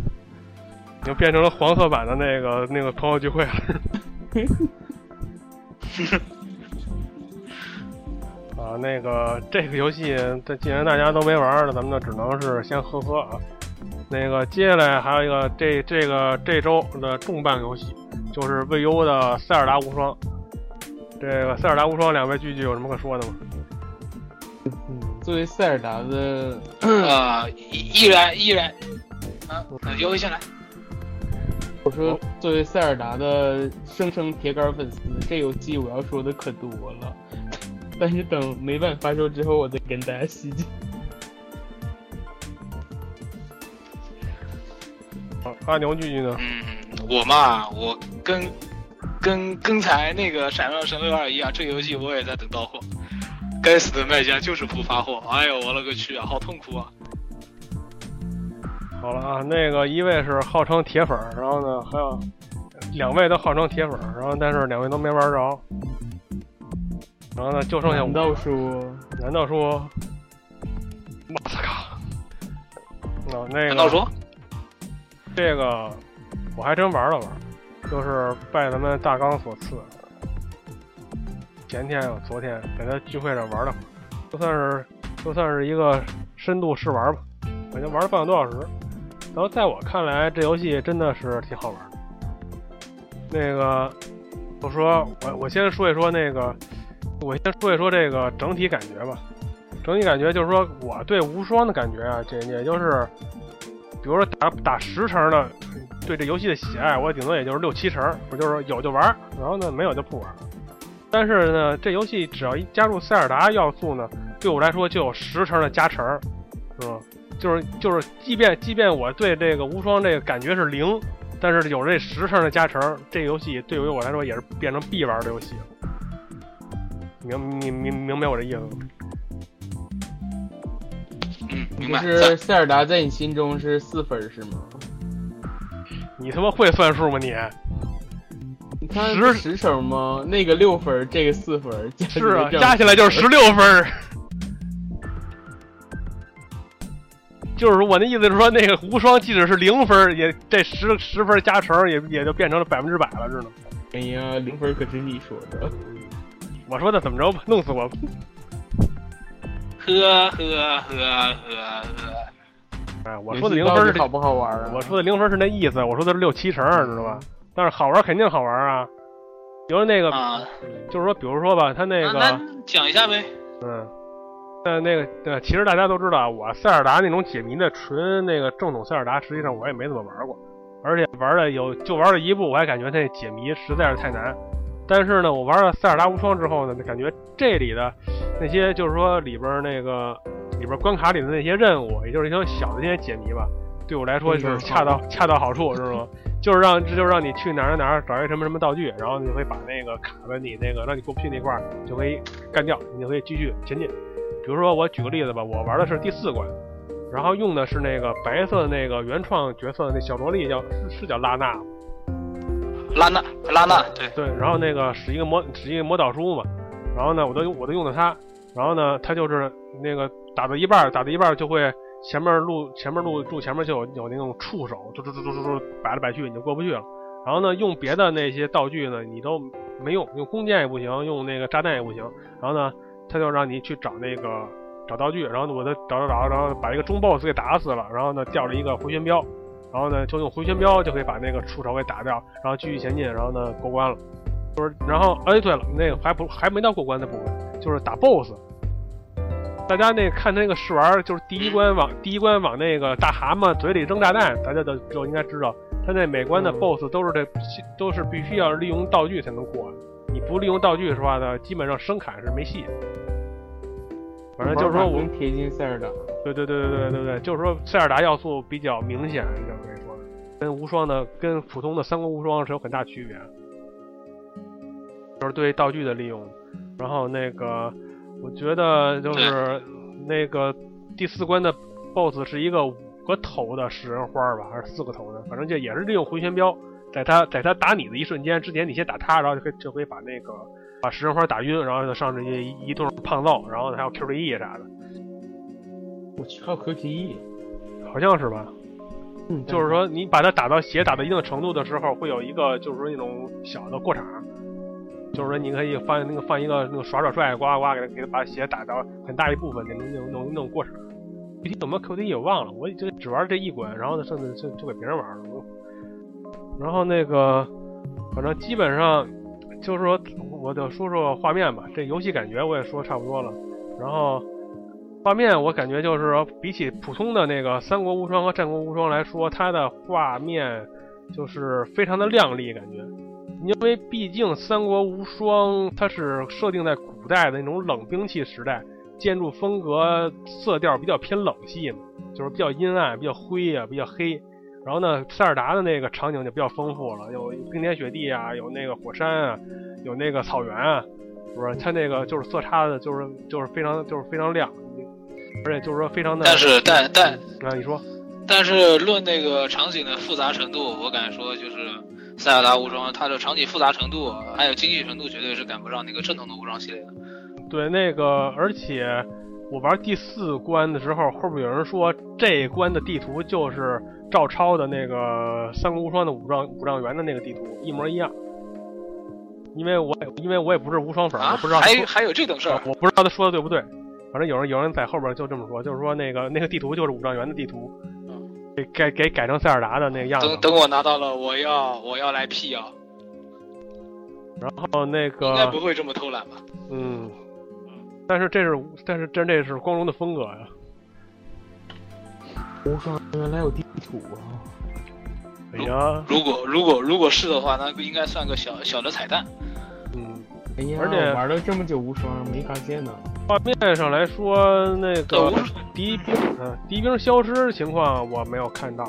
就变成了黄色版的那个那个朋友聚会了。(laughs) 啊，那个这个游戏，这既然大家都没玩儿了，咱们就只能是先呵呵啊。那个接下来还有一个这这个这周的重磅游戏，就是未优的《塞尔达无双》。这个《塞尔达无双》两位聚聚有什么可说的吗？嗯作为塞尔达的，呃，依依然依然，啊，呃尤为先来。我说作为塞尔达的生生铁杆粉丝，这游戏我要说的可多了。(laughs) 但是等美版发售之后，我再跟大家细讲。(laughs) 啊，阿牛聚聚呢？嗯，我嘛，我跟跟刚才那个《闪耀神六二》一样，这个游戏我也在等到货。该死的卖家就是不发货，哎呦我勒个去啊，好痛苦啊！好了啊，那个一位是号称铁粉儿，然后呢还有两位都号称铁粉儿，然后但是两位都没玩着，然后呢就剩下我难道说，难道说马斯卡？哦，那个难道说？这个我还真玩了玩，就是拜咱们大纲所赐，前天啊，昨天在他聚会上玩了会儿，就算是就算是一个深度试玩吧，反正玩了半个多小时。然后在我看来，这游戏真的是挺好玩的。那个，我说我我先说一说那个，我先说一说这个整体感觉吧。整体感觉就是说，我对无双的感觉啊，这也就是，比如说打打十成的，对这游戏的喜爱，我顶多也就是六七成，我就是有就玩，然后呢没有就不玩。但是呢，这游戏只要一加入塞尔达要素呢，对我来说就有十成的加成，是吧？就是就是，即便即便我对这个无双这个感觉是零，但是有这十成的加成，这个游戏对于我来说也是变成必玩的游戏了。明明明明白我这意思吗？嗯，明就白。是塞尔达在你心中是四分是吗？你他妈会算数吗你？你看十十成吗？那个六分，这个四分是啊加起来就是十六分 (laughs) 就是我那意思是说，那个无双即使是零分，也这十十分加成也也就变成了百分之百了，知道吗？哎呀，零分儿可是你说的。我说的怎么着吧？弄死我！呵呵呵呵呵，哎，我说的零分是好不好玩啊？我说的零分是那意思，我说的是六七成，知道吧？但是好玩肯定好玩啊。比如那个，啊，就是说，比如说吧，他那个，讲一下呗。嗯，那那个，对，其实大家都知道，我塞尔达那种解谜的纯那个正统塞尔达，实际上我也没怎么玩过，而且玩了有就玩了一部，我还感觉那解谜实在是太难。但是呢，我玩了塞尔达无双之后呢，感觉这里的那些就是说里边那个里边关卡里的那些任务，也就是一些小的那些解谜吧，对我来说就是恰到恰到好处，知道吗？(laughs) 就是让这就是让你去哪儿哪儿找一个什么什么道具，然后你就会把那个卡在你那个让你过不去那块儿就可以干掉，你就可以继续前进。比如说我举个例子吧，我玩的是第四关，然后用的是那个白色的那个原创角色的那小萝莉叫是是叫拉娜吗？拉娜，拉娜，对，对，然后那个使一个魔使一个魔导书嘛，然后呢我都用我都用的它，然后呢它就是那个打到一半儿打到一半儿就会前面路前面路路前面就有有那种触手，嘟嘟嘟嘟嘟嘟摆来摆去你就过不去了。然后呢用别的那些道具呢你都没用，用弓箭也不行，用那个炸弹也不行。然后呢他就让你去找那个找道具，然后我就找找找，然后把一个中 boss 给打死了，然后呢掉了一个回旋镖。然后呢，就用回旋镖就可以把那个触手给打掉，然后继续前进，然后呢过关了。就是，然后，哎，对了，那个还不还没到过关的部分，就是打 BOSS。大家那看那个试玩，就是第一关往第一关往那个大蛤蟆嘴里扔炸弹，大家都就应该知道，他那每关的嗯 BOSS 都是这都是必须要利用道具才能过的。你不利用道具的话呢，基本上生砍是没戏。反正就是说我更贴近塞尔达。对对对对对对对，就是说塞尔达要素比较明显，这可以说，跟无双的跟普通的三国无双是有很大区别，就是对道具的利用。然后那个，我觉得就是那个第四关的 BOSS 是一个五个头的食人花吧，还是四个头的？反正就也是利用回旋镖，在他在他打你的一瞬间之前，你先打他，然后就可以就可以把那个把食人花打晕，然后就上去一一顿胖揍，然后还有 QTE 啥的。我去，还有 QTE，好像是吧？嗯，就是说你把他打到血打到一定程度的时候，会有一个就是说那种小的过场，就是说你可以放那个放一个那个耍耍帅，呱呱呱给他给他把血打到很大一部分那种那种那种那种过场。具体怎么 QTE 我忘了，我就只玩这一关，然后呢剩下就就给别人玩了。然后那个反正基本上就是说，我就说说画面吧，这游戏感觉我也说差不多了，然后。画面我感觉就是说，比起普通的那个《三国无双》和《战国无双》来说，它的画面就是非常的亮丽，感觉。因为毕竟《三国无双》它是设定在古代的那种冷兵器时代，建筑风格色调比较偏冷系嘛，就是比较阴暗、比较灰啊、比较黑。然后呢，塞尔达的那个场景就比较丰富了，有冰天雪地啊，有那个火山啊，有那个草原啊，是不是？它那个就是色差的，就是就是非常就是非常亮。而且就是说非常的，但是但但啊，你说，但是论那个场景的复杂程度，我敢说就是《塞尔达无双》，它的场景复杂程度还有精细程度，绝对是赶不上那个正统的无双系列的。对，那个而且我玩第四关的时候，后边有人说这一关的地图就是照抄的那个《三国无双》的武状武状元的那个地图，一模一样。因为我因为我也不是无双粉，啊我不知道还还有这等事儿啊，我不知道他说的对不对。反正有人有人在后边就这么说，就是说那个那个地图就是武状元的地图，给给给改成塞尔达的那个样子等。等我拿到了，我要我要来辟谣，然后那个应该不会这么偷懒吧？嗯，但是这是但是这这是光荣的风格呀。无双原来有地图啊！哎呀，如果如果如果是的话，那应该算个小小的彩蛋。嗯，哎呀，而且玩了这么久无双没发现呢。画面上来说，那，个无敌兵嗯敌兵消失情况我没有看到。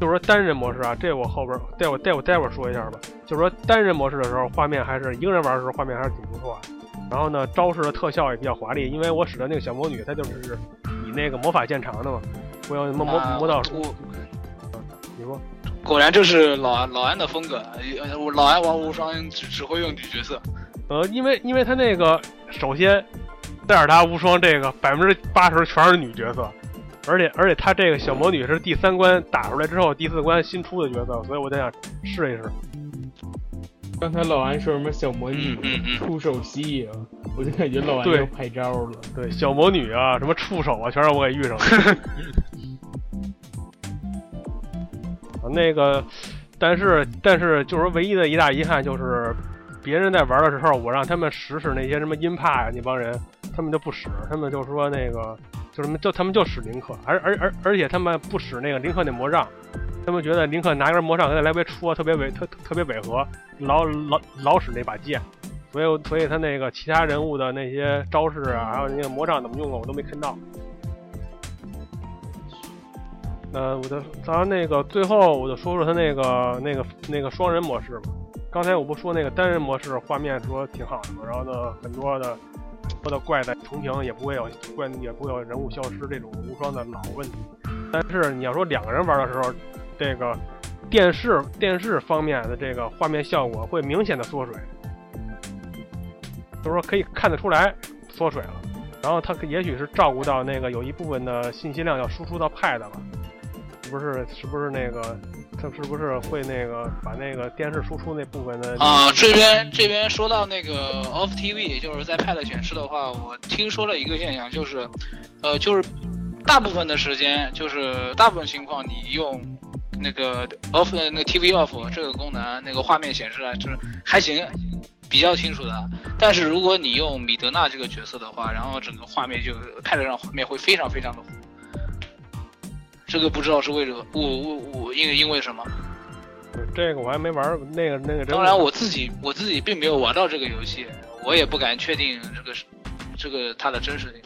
就是说单人模式啊，这我后边待会待会待会儿说一下吧。就是说单人模式的时候，画面还是一个人玩的时候，画面还是挺不错的。然后呢，招式的特效也比较华丽，因为我使的那个小魔女，她就是以那个魔法见长的嘛，会有魔魔啊魔道。术你说？果然这是老安老安的风格，呃我老安玩无双只只会用女角色。呃，因为因为他那个首先塞尔达无双这个百分之八十全是女角色，而且而且他这个小魔女是第三关打出来之后第四关新出的角色，所以我在想试一试。刚才老安说什么小魔女触手系啊，我就感觉老安对要拍照了。对，小魔女啊，什么触手啊，全让我给遇上了。啊 (laughs) 那个，但是但是就是唯一的一大遗憾就是，别人在玩的时候，我让他们使使那些什么音帕呀、那帮人他们就不使，他们就说那个就什么就他们就使林克，而而而而且他们不使那个林克那魔杖，他们觉得林克拿根魔杖给他来回戳，特别违特特别违和，老老老使那把剑。所以，所以他那个其他人物的那些招式啊，还有那个魔杖怎么用的，我都没看到。呃，我的，咱那个最后我就说说他那个那个那个双人模式吧。刚才我不说那个单人模式画面说挺好的嘛，然后呢，很多的很多的怪在重庭也不会有怪，也不会有人物消失这种无双的老问题。但是你要说两个人玩的时候，这个电视电视方面的这个画面效果会明显的缩水。就是说可以看得出来缩水了，然后它也许是照顾到那个有一部分的信息量要输出到 Pad 了，是不是？是不是那个它是不是会那个把那个电视输出那部分的啊，这边这边说到那个 Off TV，就是在 Pad 显示的话，我听说了一个现象，就是，呃，就是大部分的时间，就是大部分情况，你用那个 Off 那个 TV Off 这个功能，那个画面显示啊，就是还行，比较清楚的。但是如果你用米德纳这个角色的话，然后整个画面就 Pad 上画面会非常非常的糊。这个不知道是为什么，我我我因为因为什么？这个我还没玩过，那个那个当然，我自己我自己并没有玩到这个游戏，我也不敢确定这个是这个它的真实性。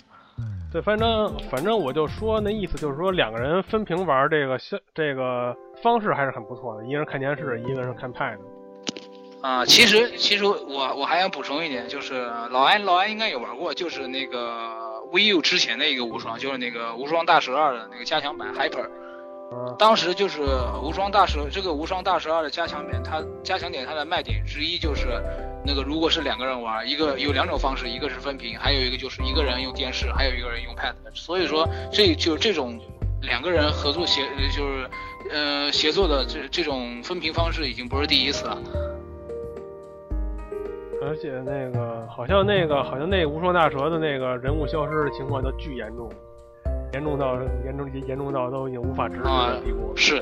对，反正反正我就说那意思就是说两个人分屏玩这个这个方式还是很不错的，一个人看电视，一个人看 Pad。啊、其实其实我我还想补充一点，就是老安老安应该也玩过，就是那个 VU 之前的一个无双，就是那个无双大蛇二的那个加强版 Hyper。当时就是无双大蛇这个无双大蛇二的加强点，它加强点它的卖点之一就是那个如果是两个人玩，一个有两种方式，一个是分屏，还有一个就是一个人用电视，还有一个人用 Pad。所以说这就这种两个人合作协就是呃协作的这这种分屏方式已经不是第一次了。而且那个好像那个好像那个无双大蛇的那个人物消失的情况都巨严重，严重到严重严重到都已经无法直视啊的地步。是，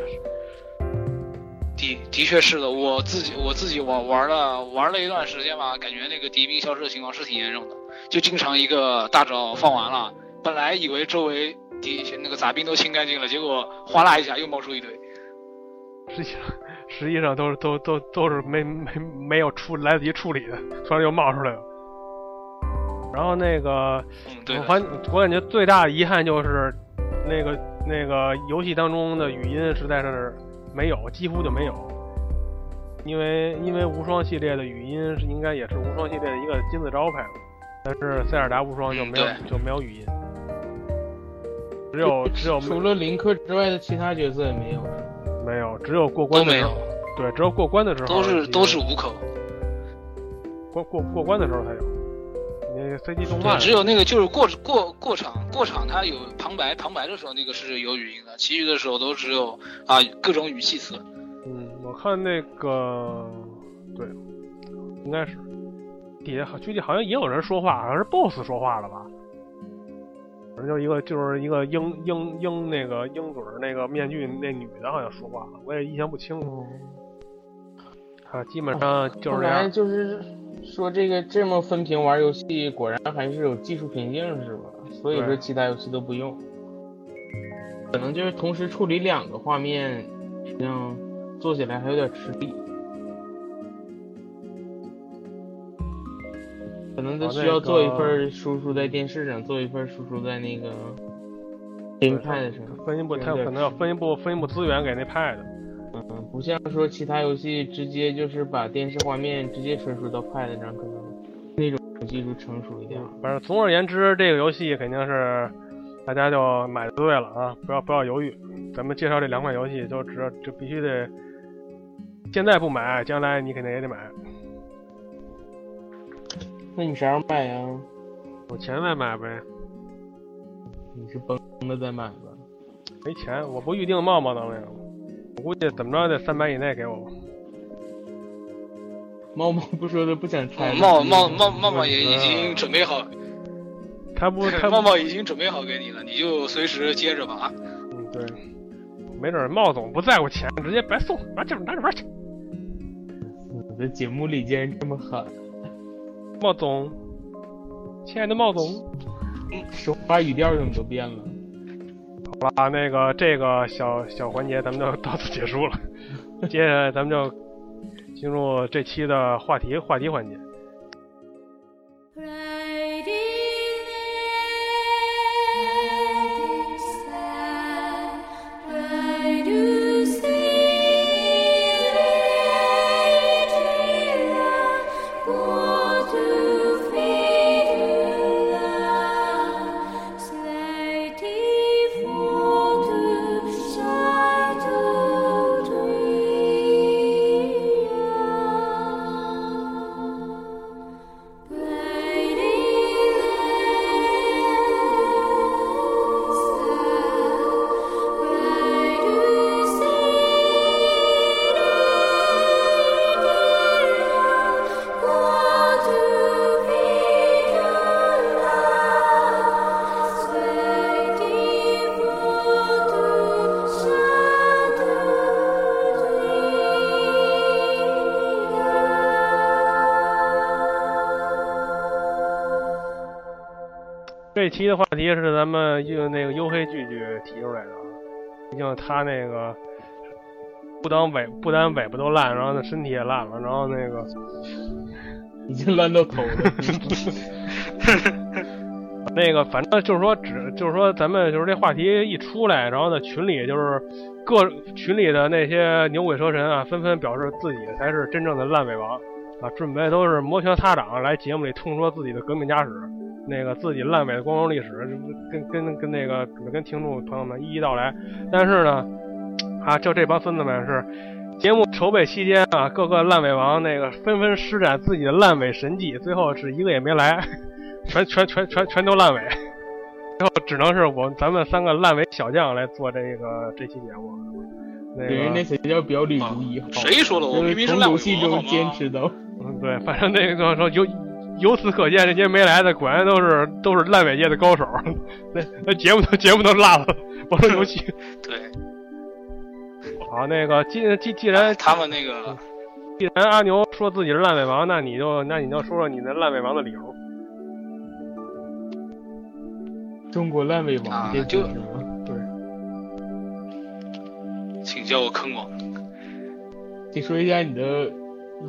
的的确是的，我自己我自己玩玩了玩了一段时间吧，感觉那个敌兵消失的情况是挺严重的，就经常一个大招放完了，本来以为周围敌那个杂兵都清干净了，结果哗啦一下又冒出一堆。实际上实际上都是都都都是没没没有处来得及处理的，突然又冒出来了。然后那个嗯，对的，我感我感觉最大的遗憾就是那个那个游戏当中的语音实在是没有，几乎就没有。因为因为无双系列的语音是应该也是无双系列的一个金字招牌嘛，但是塞尔达无双就没有、嗯就没有语音，只有只有除了林克之外的其他角色也没有。没有只有过关没有的时候，，对，只有过关的时候都是都是无口。过过过关的时候才有。那 CG 动对，漫只有那个就是过过过场过场，它有旁白，旁白的时候那个是有语音的，其余的时候都只有啊各种语气词。嗯，我看那个，对，应该是底下好具体好像也有人说话，好像是 BOSS 说话了吧？反正就一个就是一个鹰鹰鹰那个鹰嘴儿那个面具那女的好像说话了，我也印象不清楚。啊，基本上就是这样。就是说这个这么分屏玩游戏，果然还是有技术瓶颈是吧？所以说其他游戏都不用，可能就是同时处理两个画面，实际上做起来还有点吃力。可能他哦需要做一份输出在电视上，做一份输出在那个 gamepad 上。分一部，他有可能要分一部分一部资源给那 pad。嗯，不像说其他游戏直接就是把电视画面直接传输到 pad 上，可能那种技术成熟一点。反正总而言之，这个游戏肯定是大家就买就对了啊，不要不要犹豫。咱们介绍这两款游戏，就只就必须得现在不买，将来你肯定也得买。那你啥时候买呀？有钱再买呗，你是崩了再买吧？没钱我不预定冒冒能那个，我估计怎么着得三百以内给我吧。猫猫不说的不想拆吗，茂茂茂茂茂也已经准备好，他不 (laughs) 他茂不茂已经准备好给你了，你就随时接着吧。嗯对，没准茂总不在乎钱，直接白送，拿这拿这玩去。我在节目里竟然这么狠，茂总，亲爱的茂总。说话语调怎么都变了？好吧，那个这个小小环节咱们就到此结束了，(laughs) 接下来咱们就进入这期的话题话题环节。这期的话题是咱们用那个黝黑句句提出来的啊，毕竟他那个不当尾不单尾巴都烂，然后那身体也烂了，然后那个已经烂到头了。(laughs) 那个反正就是说只就是说咱们就是这话题一出来，然后呢群里就是各群里的那些牛鬼蛇神啊，纷纷表示自己才是真正的烂尾王啊，准备都是摩拳擦掌来节目里痛说自己的革命家史。那个自己烂尾的光荣历史，跟跟跟那个跟听众朋友们一一道来。但是呢，啊，就这帮孙子们是节目筹备期间啊，各个烂尾王那个纷纷施展自己的烂尾神技，最后是一个也没来，全全全全全都烂尾。最后只能是我咱们三个烂尾小将来做这个这期节目。那人那个，谁叫表里如一？谁说的？我就是明明是烂尾从游戏中坚？持的。嗯，对，反正那个说由由此可见，这些没来的果然都是都是烂尾界的高手。那那节目都节目都烂了，我说游戏。对，好，那个既既既然他们那个既然阿牛说自己是烂尾王，那你就那你就说说你的烂尾王的理由。中国烂尾王就？对，请叫我坑王。你说一下你的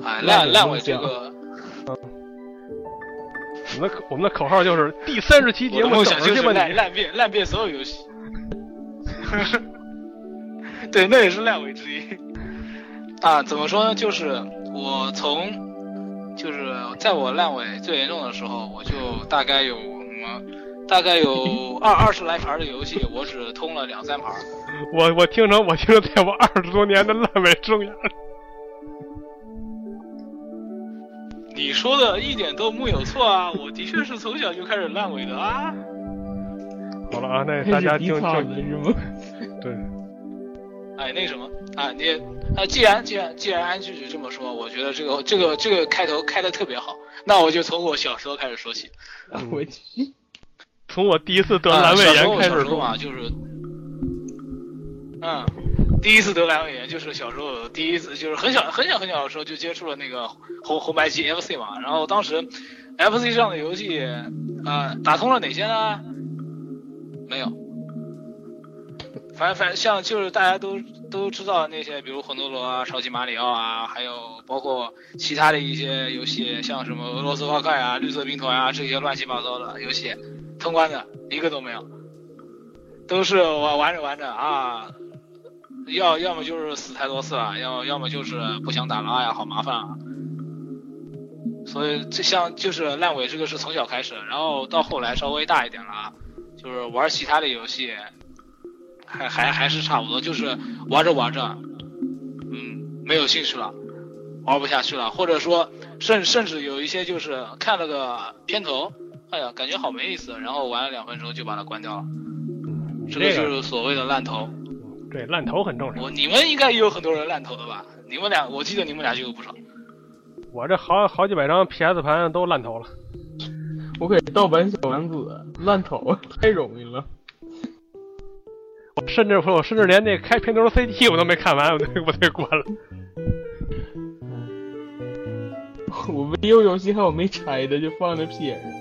哎，烂烂烂尾这个，(laughs) 我们的口我们的口号就是第三十期节目梦想就是烂遍烂遍所有游戏。(laughs) 对，那也是烂尾之一。啊，怎么说呢？就是我从，就是在我烂尾最严重的时候，我就大概有什么，大概有 (laughs) 二二十来盘的游戏，我只通了两三盘。我我听成我听成在我二十多年的烂尾生涯你说的一点都没有错啊！我的确是从小就开始烂尾的啊。好了啊，那大家听就听是吗？(laughs) 对，哎，那什么啊，你啊，既然既然既然安居居这么说，我觉得这个这个这个开头开的特别好，那我就从我小时候开始说起。啊我去，从我第一次得啊阑尾炎开始说，小时候嘛，就是，嗯，第一次得阑尾炎就是小时候第一次，就是很小很小很小的时候就接触了那个红红白机 FC 嘛，然后当时 FC 上的游戏，啊、打通了哪些呢？没有。反正反正像就是大家都都知道那些，比如魂斗罗啊、超级马里奥啊，还有包括其他的一些游戏，像什么俄罗斯方块啊、绿色兵团啊这些乱七八糟的游戏，通关的一个都没有，都是玩玩着玩着啊，要要么就是死太多次了，要要么就是不想打了，哎呀好麻烦啊。所以这像就是烂尾这个是从小开始，然后到后来稍微大一点了啊，就是玩其他的游戏，还还还是差不多，就是玩着玩着，嗯，没有兴趣了，玩不下去了，或者说甚甚至有一些就是看了个片头，哎呀感觉好没意思，然后玩了两分钟就把它关掉了，这个就是所谓的烂头。对烂头很正常。我你们应该也有很多人烂头的吧？你们俩，我记得你们俩就有不少。我这好好几百张 PS 盘都烂头了。我给盗版小丸子烂头 (laughs) 太容易了。我甚至我甚至连那开片头 CT 我都没看完，我都我都给关了。我唯一有游戏还有没拆的，就放在 PS 上。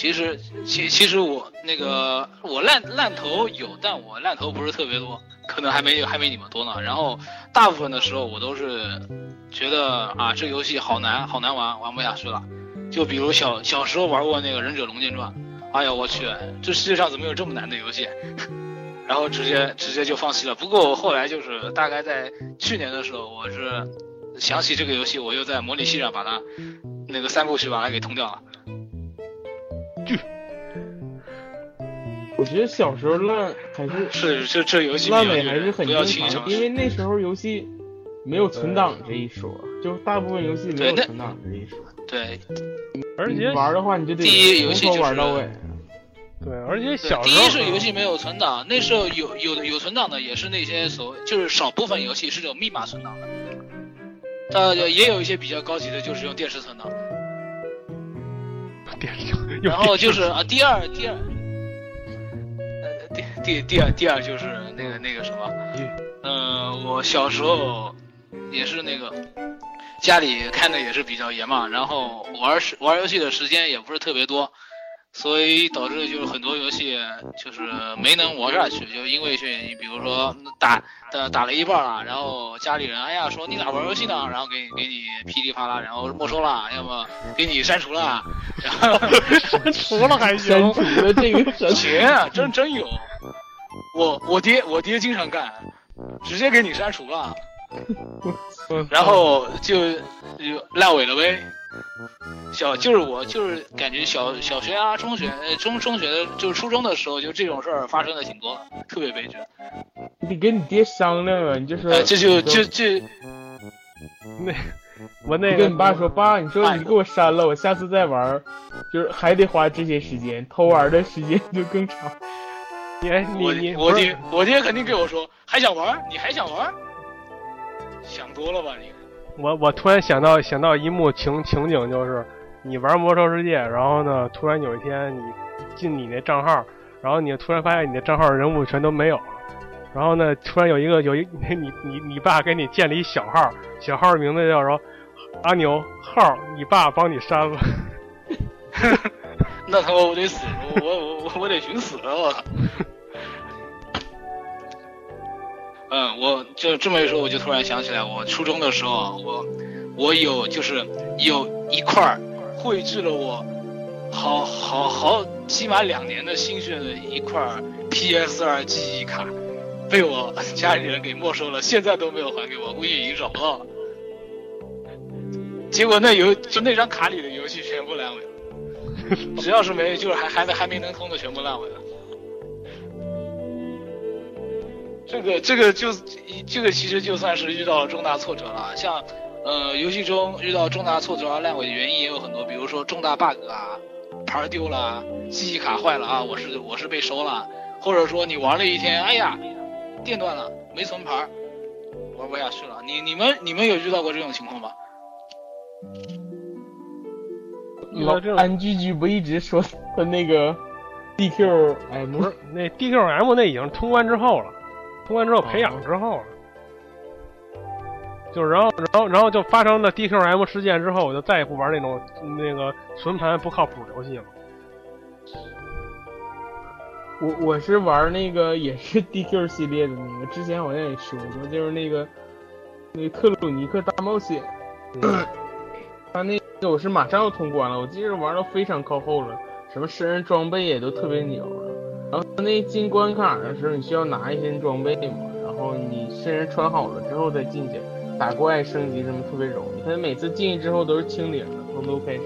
其实，其其实我那个我烂烂头有，但我烂头不是特别多，可能还没有还没你们多呢。然后大部分的时候我都是觉得啊，这游戏好难好难玩，玩不下去了。就比如小小时候玩过那个《忍者龙剑传》，哎呀我去，这世界上怎么有这么难的游戏？(laughs) 然后直接直接就放弃了。不过我后来就是大概在去年的时候，我是想起这个游戏，我又在模拟器上把它那个三部曲把它给通掉了。我觉得小时候烂还是是这这游戏烂尾还是很要正常因为那时候游戏没有存档这一说，就大部分游戏没有对那存档这一说。对而且玩的话，你就得第一游戏从头就是玩到尾。对，而且，小时候第一是游戏没有存档，那时候有有的有存档的也是那些所谓就是少部分游戏是有密码存档的，但也有一些比较高级的，就是用电视存档。电视，有然后就是啊，第二第二，呃第第第二第二就是那个那个什么，呃，我小时候也是那个家里看的也是比较严嘛，然后玩时玩游戏的时间也不是特别多，所以导致就是很多游戏就是没能玩下去，就因为是你比如说打打打了一半了，然后家里人哎呀说你咋玩游戏呢，然后给给你噼里啪啦，然后没收了，要么给你删除了，然后。删除了还行删除。了这个钱啊，真真有。我我爹我爹经常干，直接给你删除了，然后就就烂尾了呗。小就是我就是感觉小小学啊中学呃中中学的就是初中的时候就这种事儿发生的挺多，特别悲剧。你得跟你爹商量啊，你就说，呃，这就就这 (laughs) 那我那个跟你爸说，爸，你说你给我删了，我下次再玩，就是还得花这些时间，偷玩的时间就更长。你你我爹我爹肯定跟我说还想玩，你还想玩？想多了吧你？我我突然想到想到一幕情情景，就是你玩魔兽世界，然后呢，突然有一天你进你那账号，然后你突然发现你的账号人物全都没有了，然后呢，突然有一个有一 (laughs) 你你你爸给你建了一小号，小号名字叫什么阿牛号，你爸帮你删了。(laughs) (laughs) 那他妈我得死，我我我我得寻死了，我操！嗯，我就这么一说，我就突然想起来，我初中的时候，我我有就是有一块儿绘制了我好好好起码两年的心血的一块 PS 二记忆卡，被我 (laughs) 家里人给没收了，现在都没有还给我，估计已经找不到了。结果那游就那张卡里的游戏全部烂尾了。只要是没，就是还还没还没能通的，全部烂尾了。这个这个就这个其实就算是遇到了重大挫折了。像呃，游戏中遇到重大挫折啊、烂尾的原因也有很多，比如说重大 bug 啊，牌儿丢了，记忆卡坏了啊，我是我是被收了，或者说你玩了一天，哎呀，电断了，没存牌儿，玩不下去了。你你们你们有遇到过这种情况吗？老这种安居居不一直说的那个 DQM 不是那 DQM 那已经通关之后了，通关之后培养之后了。就是然后然后然后就发生了 DQM 事件之后，我就再也不玩那种那个存盘不靠谱游戏了。我我是玩那个也是 DQ 系列的那个，之前好像也说过，就是那个那个克鲁尼克大冒险，(clears throat) 他那个我是马上要通关了，我记得玩到非常靠后了，什么身上装备也都特别牛了。然后那进关卡的时候，你需要拿一些装备嘛，然后你身上穿好了之后再进去，打怪升级什么特别容易。它每次进去之后都是清零的，从头开始，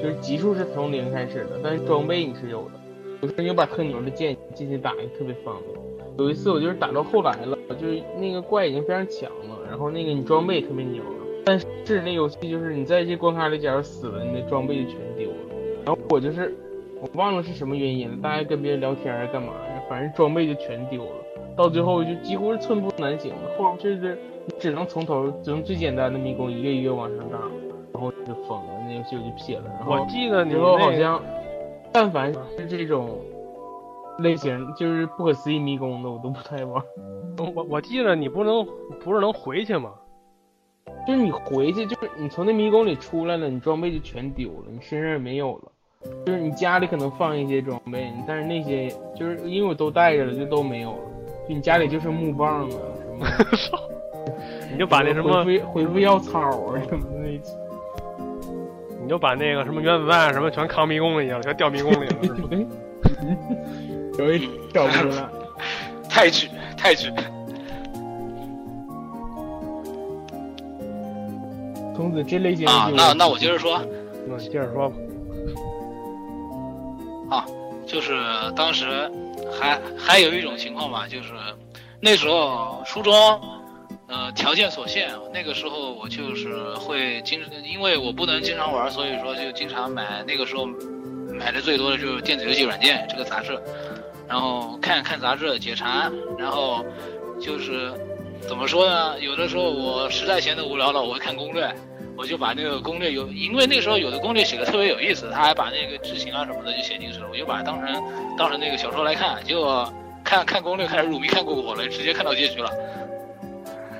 就是级数是从零开始的，但是装备你是有的。有时候你把特牛的剑进去打也特别方便。有一次我就是打到后来了，就是那个怪已经非常强了，然后那个你装备也特别牛了，但是那游戏就是你在这关卡里假如死了，你的装备就全丢了。然后我就是我忘了是什么原因了，大家跟别人聊天儿干嘛呀，反正装备就全丢了，到最后就几乎是寸步难行了。后就是你只能从头只能最简单的迷宫一个一个往上打，然后就疯了，那游戏我就撇了。然后我记得你说好像，但凡是这种类型，就是不可思议迷宫的，我都不太玩。我我记得你不能不是能回去吗？就是你回去，就是你从那迷宫里出来了，你装备就全丢了，你身上也没有了。就是你家里可能放一些装备，但是那些就是因为我都带着了，就都没有了。就你家里就是木棒啊，(laughs) 什么你就把那什么，回复回复药草啊什么的那些。你就把那个什么原子弹什么全扛迷宫里去了，全掉迷宫里了。(laughs) 有一找不出来。太绝太绝，从此这类型啊，那那我接着说，那接着说吧。啊就是当时还还有一种情况吧，就是那时候初中，呃，条件所限，那个时候我就是会经，因为我不能经常玩，所以说就经常买。那个时候买的最多的就是电子游戏软件这个杂志，然后看看杂志解馋，然后就是怎么说呢？有的时候我实在闲得无聊了，我会看攻略。我就把那个攻略有，因为那时候有的攻略写的特别有意思，他还把那个剧情啊什么的就写进去了，我就把它当成当成那个小说来看，结果看看攻略看着入迷看过火了，直接看到结局了。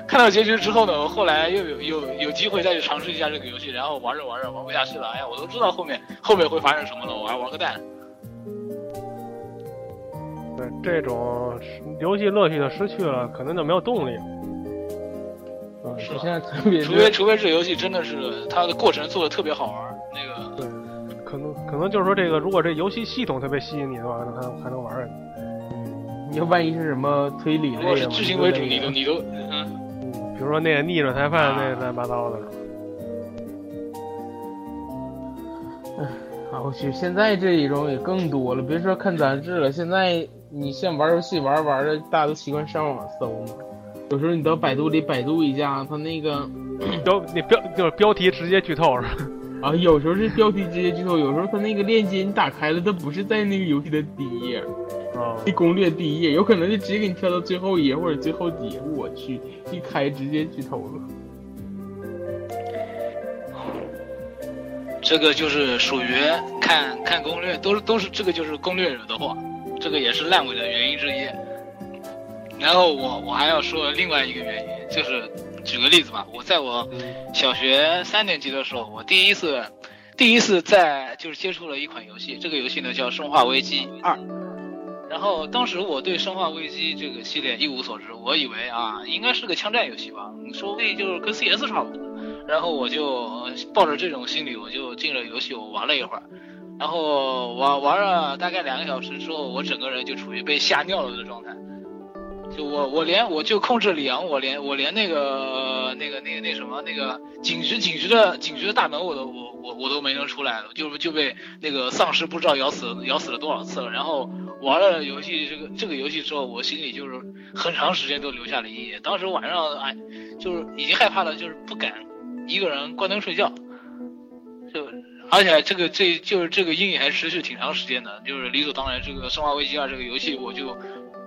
看到结局之后呢，我后来又有有有机会再去尝试一下这个游戏，然后玩着玩着玩不下去了，哎呀，我都知道后面后面会发生什么了，我还玩个蛋。对，这种游戏乐趣就失去了，可能就没有动力是吧现在特别除非除非这游戏真的是它的过程做的特别好玩，那个对，可能可能就是说这个，如果这游戏系统特别吸引你的话，可能还能还能玩儿。你要万一是什么推理如果是类的嘛，剧情为主，你都你都嗯。嗯，比如说那个逆转裁判那乱七八糟的。啊，我去，现在这一种也更多了，别说看杂志了，现在你像玩游戏玩着玩的，大家都习惯上网搜嘛。有时候你到百度里百度一下，它那个标那标就是标题直接剧透是吧？(laughs) 啊，有时候是标题直接剧透，有时候它那个链接你打开了，它不是在那个游戏的第一页，啊，那攻略第一页，有可能就直接给你跳到最后一页或者最后几页。我去，一开直接剧透了。这个就是属于看看攻略，都是都是这个就是攻略惹的祸，这个也是烂尾的原因之一。然后我我还要说另外一个原因，就是举个例子吧，我在我小学三年级的时候，我第一次第一次在就是接触了一款游戏，这个游戏呢叫《生化危机二》。然后当时我对《生化危机》这个系列一无所知，我以为啊应该是个枪战游戏吧，说不定就是跟 CS 差不多。然后我就呃抱着这种心理，我就进了游戏，我玩了一会儿，然后玩玩了大概两个小时之后，我整个人就处于被吓尿了的状态。就我我连我就控制里昂，我连我连那个那个那个那什么那个警局警局的警局的大门我都我我我都没能出来，就就被那个丧尸不知道咬死咬死了多少次了。然后玩了游戏这个这个游戏之后，我心里就是很长时间都留下了阴影。当时晚上哎，就是已经害怕了，就是不敢一个人关灯睡觉，就而且这个这就是这个阴影还持续挺长时间的，就是理所当然，这个《生化危机二》这个游戏我就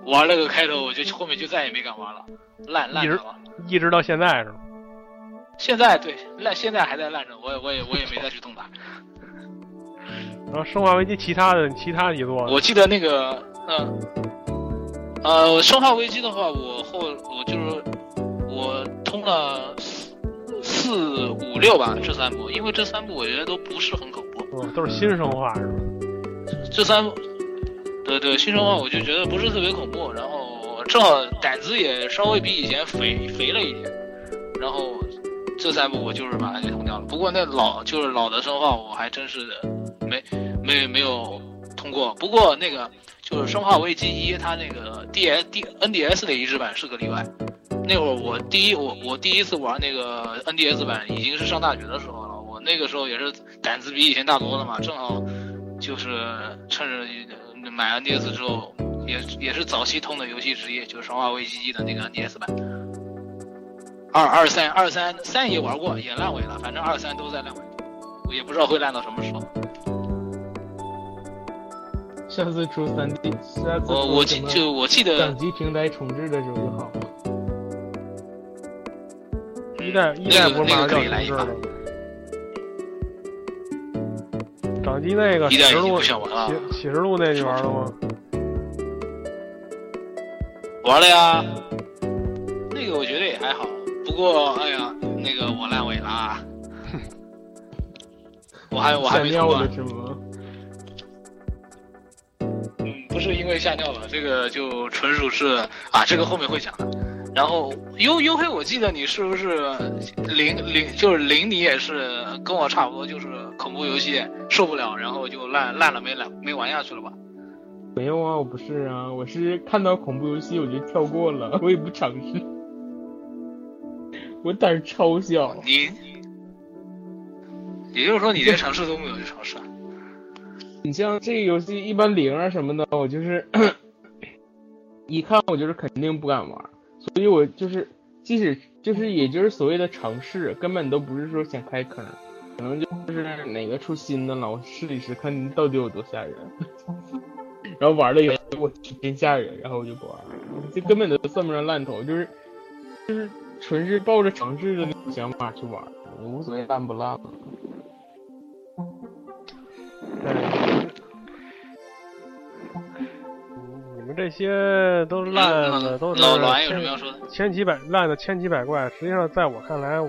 玩了个开头，我就后面就再也没敢玩了，烂烂一直。一直到现在是吗？现在对烂，现在还在烂着，我也我也我也没再去动它。(laughs) 然后《生化危机》其他的其他一座呢，我记得那个，嗯、呃，生化危机的话，我后我就是我通了四四五六吧，这三部，因为这三部我觉得都不是很恐怖，嗯，都是新生化是吧？这三部，对对，新生化我就觉得不是特别恐怖，然后正好胆子也稍微比以前肥肥了一点，然后这三部我就是把它给通掉了。不过那老就是老的生化，我还真是没没没有通过。不过那个就是《生化危机一》，它那个 D S D N D S 的移植版是个例外。那会儿我第一我我第一次玩那个 N D S 版已经是上大学的时候了，我那个时候也是胆子比以前大多了嘛，正好就是趁着买 NDS 之后，也也是早期通的游戏之一，就是《生化危机一》的那个 NDS 版。二二三二三三也玩过，也烂尾了，反正二三都在烂尾，我也不知道会烂到什么时候。下次出三 D，下次我我记出什么就我记得掌机平台重置的时候就好了。一代一代不是马上就来一发重置了掌机那个启示录启启示录那你玩了吗？玩了呀。那个我觉得也还好，不过哎呀，那个我烂尾了。我还我还没通关了，是吗？嗯，不是因为吓尿了，这个就纯属是啊，这个后面会讲的。然后优优黑，我记得你是不是零零就是零，你也是跟我差不多，就是恐怖游戏受不了，然后就烂烂了没烂没玩下去了吧？没有啊，我不是啊，我是看到恐怖游戏我就跳过了，我也不尝试。我胆儿超小，你，也就是说你连尝试都没有去尝试啊？(laughs) 你像这个游戏一般零啊什么的，我就是 (coughs) 一看我就是肯定不敢玩，所以我就是即使就是也就是所谓的尝试，根本都不是说想开坑，可能就是哪个出新的了，我试一试看到底有多吓人，(laughs) 然后玩了以后我去真吓人，然后我就不玩了，这根本都算不上烂头，就是就是纯是抱着尝试的那种想法去玩，也无所谓烂不烂了。对。你们这些都是烂的，都是老老安有什么千要说的？千奇百烂的千奇百怪。实际上，在我看来，我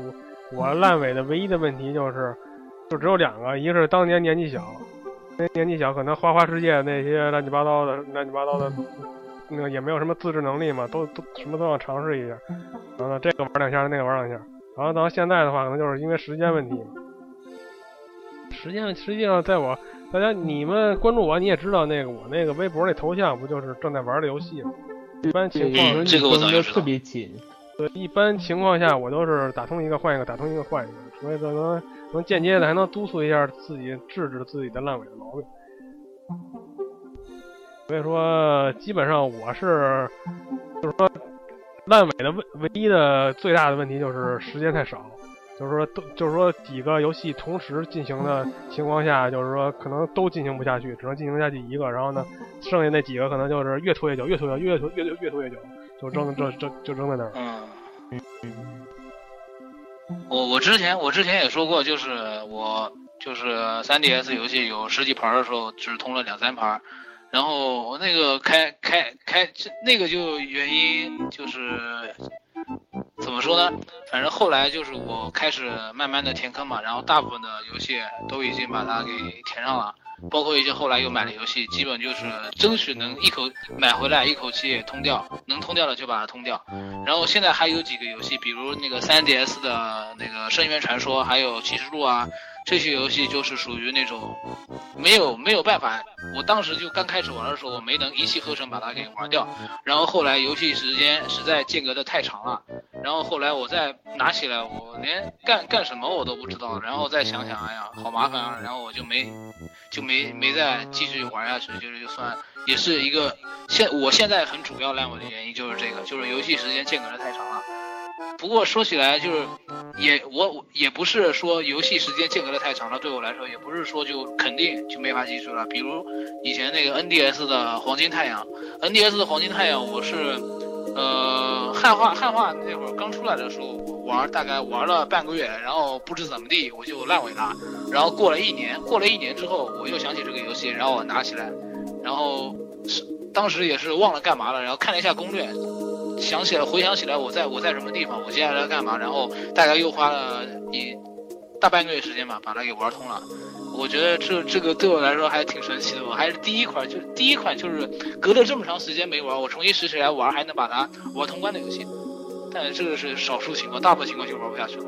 我烂尾的唯一的问题就是，就只有两个，一个是当年年纪小，因为年纪小，可能花花世界那些乱七八糟的、乱七八糟的，那个也没有什么自制能力嘛，都都什么都要尝试一下。然后呢，这个玩两下，那个玩两下。然后到现在的话，可能就是因为时间问题。实际上，实际上，在我大家你们关注我，你也知道那个我那个微博那头像不就是正在玩的游戏吗？一般情，况这个我早就知道特别紧。对，一般情况下我都是打通一个换一个，打通一个换一个，所以可能能间接的还能督促一下自己，制止自己的烂尾的毛病。所以说，基本上我是，就是说，烂尾的问唯一的最大的问题就是时间太少，就是说都就是说几个游戏同时进行的情况下，就是说可能都进行不下去，只能进行下去一个，然后呢，剩下那几个可能就是越拖越久，越拖越越拖越越越拖越久，就扔这这就扔在那儿。嗯，我我之前我之前也说过，就是我就是 3DS 游戏有十几盘的时候，只通了两三盘，然后我那个开开开那个就原因就是怎么说呢？反正后来就是我开始慢慢的填坑嘛，然后大部分的游戏都已经把它给填上了。包括一些后来又买的游戏，基本就是争取能一口买回来，一口气通掉，能通掉的就把它通掉。然后现在还有几个游戏，比如那个 3DS 的那个《深渊传说》，还有《骑士录》啊，这些游戏就是属于那种没有没有办法。我当时就刚开始玩的时候，我没能一气呵成把它给玩掉。然后后来游戏时间实在间隔的太长了，然后后来我再拿起来，我连干干什么我都不知道。然后再想想，哎呀，好麻烦啊！然后我就没就没没再继续玩下去，就是就算也是一个现我现在很主要烂尾的原因就是这个，就是游戏时间间隔的太长了。不过说起来就是，也我也不是说游戏时间间隔的太长了，对我来说也不是说就肯定就没法继续了。比如以前那个 NDS 的黄金太阳，NDS 的黄金太阳，我是呃汉化汉化那会儿刚出来的时候我玩，大概玩了半个月，然后不知怎么地我就烂尾了。然后过了一年，过了一年之后，我又想起这个游戏，然后我拿起来，然后是当时也是忘了干嘛了，然后看了一下攻略。想起来，回想起来，我在我在什么地方，我接下来要干嘛，然后大概又花了一大半个月时间吧，把它给玩通了。我觉得这这个对我来说还挺神奇的，我还是第一款，就第一款就是隔了这么长时间没玩，我重新拾起来玩还能把它玩通关的游戏。但这个是少数情况，大部分情况就玩不下去了。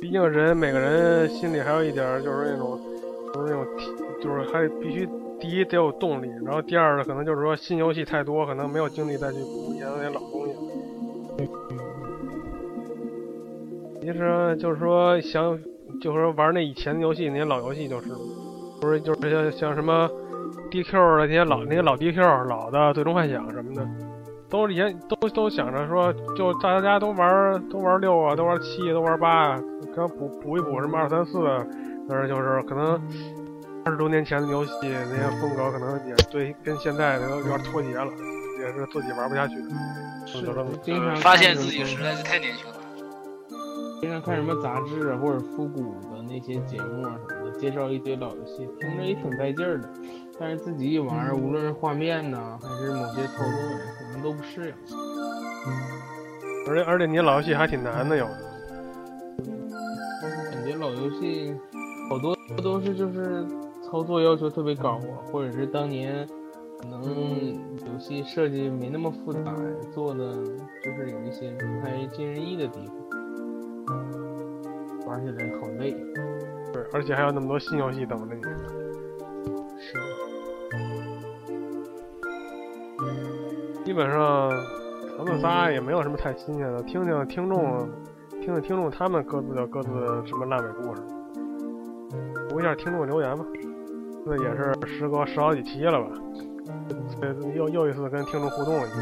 毕竟人每个人心里还有一点就是那种，就是那种，就是还必须。第一得有动力，然后第二呢，可能就是说新游戏太多，可能没有精力再去补一些那些老东西。其实就是说想，就是说玩那以前的游戏，那些老游戏就是，不是就是像像什么 DQ 的那些老那些老 DQ 老的最终幻想什么的，都以前都都想着说，就大家都玩都玩六啊，都玩七，都玩八，刚补补一补什么二三四，但是就是可能。二十多年前的游戏，那些风格可能也对跟现在的有点脱节了，也是自己玩不下去。是，经常发现自己实在是太年轻了。经常看什么杂志或者复古的那些节目啊什么的，介绍一堆老游戏，听着也挺带劲儿的。但是自己一玩，无论是画面呐，还是某些操作呀，可能都不适应。而且而且，你老游戏还挺难的，有的。感觉老游戏好多都是就是。操作要求特别高啊，或者是当年可能游戏设计没那么复杂，做的就是有一些不太尽人意的地方，玩起来好累。对，而且还有那么多新游戏等着你。是。基本上咱们仨也没有什么太新鲜的，听听听众，听听听众他们各自的各自的什么烂尾故事，读一下听众留言吧。这也是时隔十好几期了吧？这又又一次跟听众互动一下，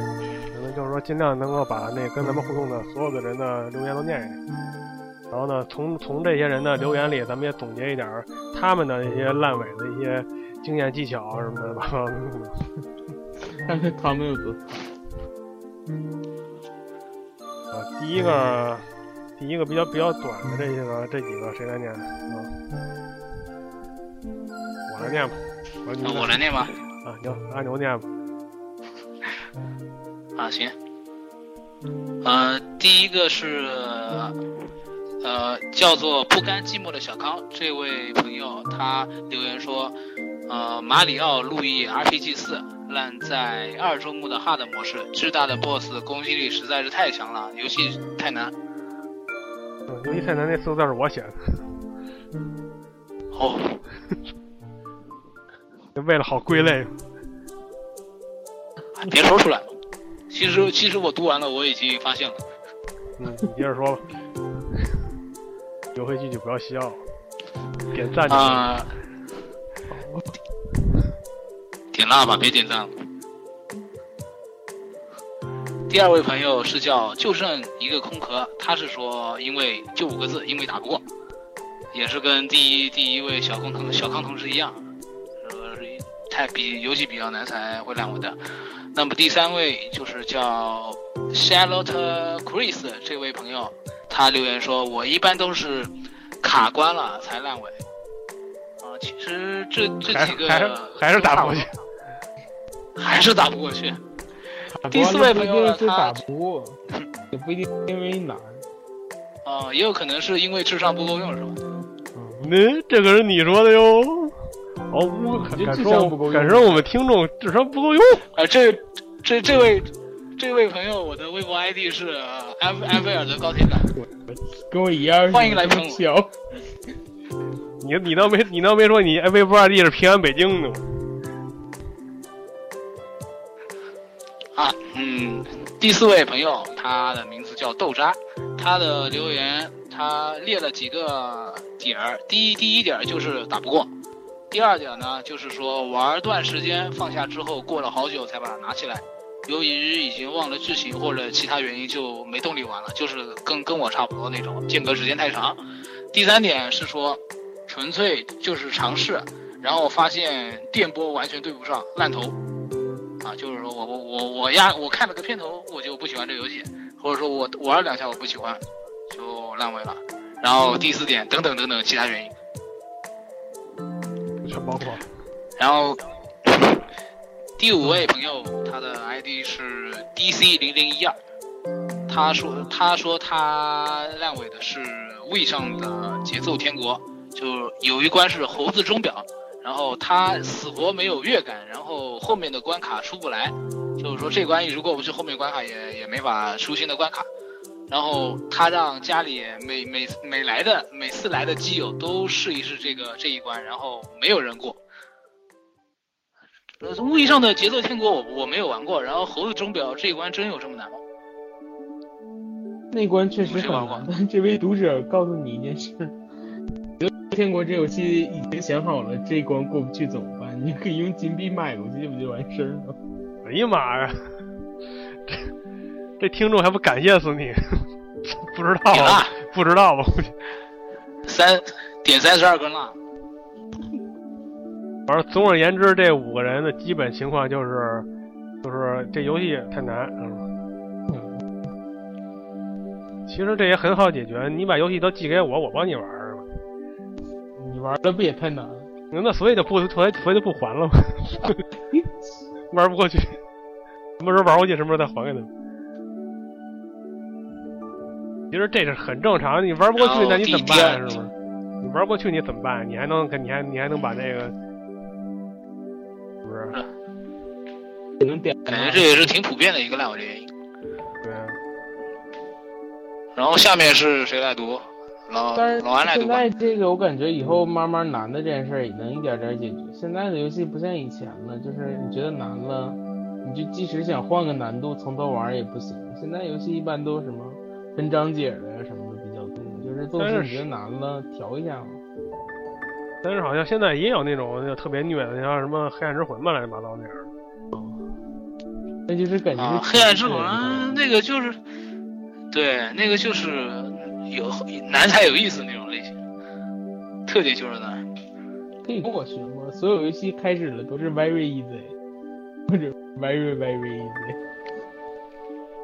可能就是说尽量能够把那跟咱们互动的所有的人的留言都念一念。然后呢，从从这些人的留言里，咱们也总结一点他们的一些烂尾的一些经验技巧什么的吧。(laughs) 看看他们有多。啊，第一个，第一个比较比较短的这些个这几个谁来念？啊？我来念吧，我来念吧。啊，行，按牛念吧。(laughs) 啊，行。呃，第一个是呃叫做不甘寂寞的小康这位朋友，他留言说，呃，马里奥路易 RPG 四烂在二周目的 Hard 模式，巨大的 BOSS 攻击力实在是太强了，游戏太难。嗯，游戏太难那四个字是我写的。哦。(laughs) 为了好归类，别说出来。其实，其实我读完了，我已经发现了。嗯，你接着说吧。游戏剧就不要笑，点赞啊！点蜡吧，别点赞了。第二位朋友是叫就剩一个空壳，他是说因为就五个字，因为打不过，也是跟第一第一位小空同小康同志一样。太比游戏比较难才会烂尾的。那么第三位就是叫 Charlotte Chris 这位朋友，他留言说：“我一般都是卡关了才烂尾。”啊，其实这这几个还是打不过去，还是打不过去。第四位朋友他打不过，也不一定因为难。啊，也有可能是因为智商不够用，是吧？嗯，这可是你说的哟。哦，我敢说，敢说我们听众智商不够用。啊，这这这位这位朋友，我的微博 ID 是埃埃菲尔的高铁感，跟我一样。欢迎来喷我。你你倒没你倒没说你微博 ID 是平安北京的。啊，嗯，第四位朋友，他的名字叫豆渣，他的留言他列了几个点儿，第一第一点就是打不过。第二点呢，就是说玩段时间放下之后，过了好久才把它拿起来。由于已经忘了剧情或者其他原因就没动力玩了，就是跟跟我差不多那种，间隔时间太长。第三点是说，纯粹就是尝试，然后发现电波完全对不上，烂头。啊，就是说我我我我压我看了个片头，我就不喜欢这游戏，或者说我玩两下我不喜欢，就烂尾了。然后第四点等等等等其他原因，全包括。然后第五位朋友，他的 ID 是 DC 零零一二，他说他说他烂尾的是位上的节奏天国，就有一关是猴子钟表。然后他死活没有乐感，然后后面的关卡出不来，就是说这关一直过不去，后面关卡也也没法出新的关卡。然后他让家里每每每来的每次来的基友都试一试这个这一关，然后没有人过。呃，物理上的节奏天国我我没有玩过，然后猴子钟表这一关真有这么难吗？那关确实很难，但这位读者告诉你一件事。天国这游戏已经想好了，这一关过不去怎么办？你可以用金币买过去，不就完事儿了？哎呀妈呀！这这听众还不感谢死你？(laughs) 不知道啊？不知道吧？三点三十二根蜡。反正总而言之，这五个人的基本情况就是，就是这游戏太难。嗯。其实这也很好解决，你把游戏都寄给我，我帮你玩儿。你。玩的不也太难了？那所以就不所以所以就不还了吗？(laughs) (laughs) 玩不过去，什么时候玩过去，什么时候再还给他们。其实这是很正常，你玩不过去，那你怎么办？是吗？你玩不过去，你怎么办？你还能跟你还你还能把那个，是不是？能点？感觉这也是挺普遍的一个烂尾的原因。对。然后下面是谁来读？老老安来读现在这个我感觉以后慢慢难的这件事儿也能一点点解决。现在的游戏不像以前了，就是你觉得难了，你就即使想换个难度从头玩也不行。现在游戏一般都什么分章节的呀什么的比较多，就是做戏你觉得难了调一下嘛。但是好像现在也有那种就特别虐的，像什么黑暗之魂吧，乱七八糟那样。那就是感觉黑暗之魂那个就是，对，那个就是。有难才有意思那种类型，特点就是难。可以跟我学吗？所有游戏开始了都是 very easy，或者 very very easy。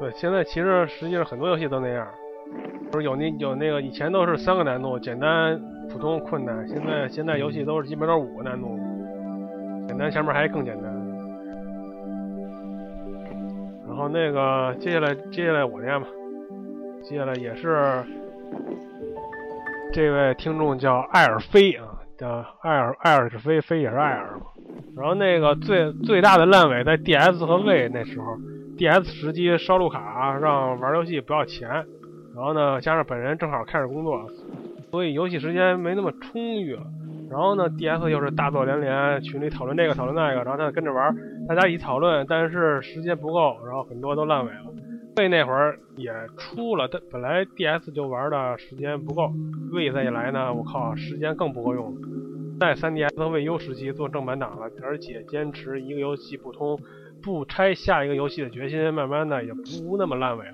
对，现在其实实际上很多游戏都那样，不是有那有那个以前都是三个难度，简单、普通、困难。现在现在游戏都是基本都是五个难度，简单前面还更简单。然后那个接下来接下来我念吧，接下来也是。这位听众叫艾尔飞啊，叫艾尔艾尔是飞，飞也是艾尔嘛。然后那个最最大的烂尾在 DS 和 V 那时候，DS 时机烧录卡让玩游戏不要钱，然后呢加上本人正好开始工作，所以游戏时间没那么充裕了。然后呢 DS 又是大作连连，群里讨论这个讨论那个，然后他跟着玩，大家一讨论，但是时间不够，然后很多都烂尾了。V 那会儿也出了，但本来 DS 就玩的时间不够，V 再一来呢，我靠，时间更不够用了。在 3DS 和 VU 时期做正版党了，而且坚持一个游戏不通不拆下一个游戏的决心，慢慢的也不那么烂尾了。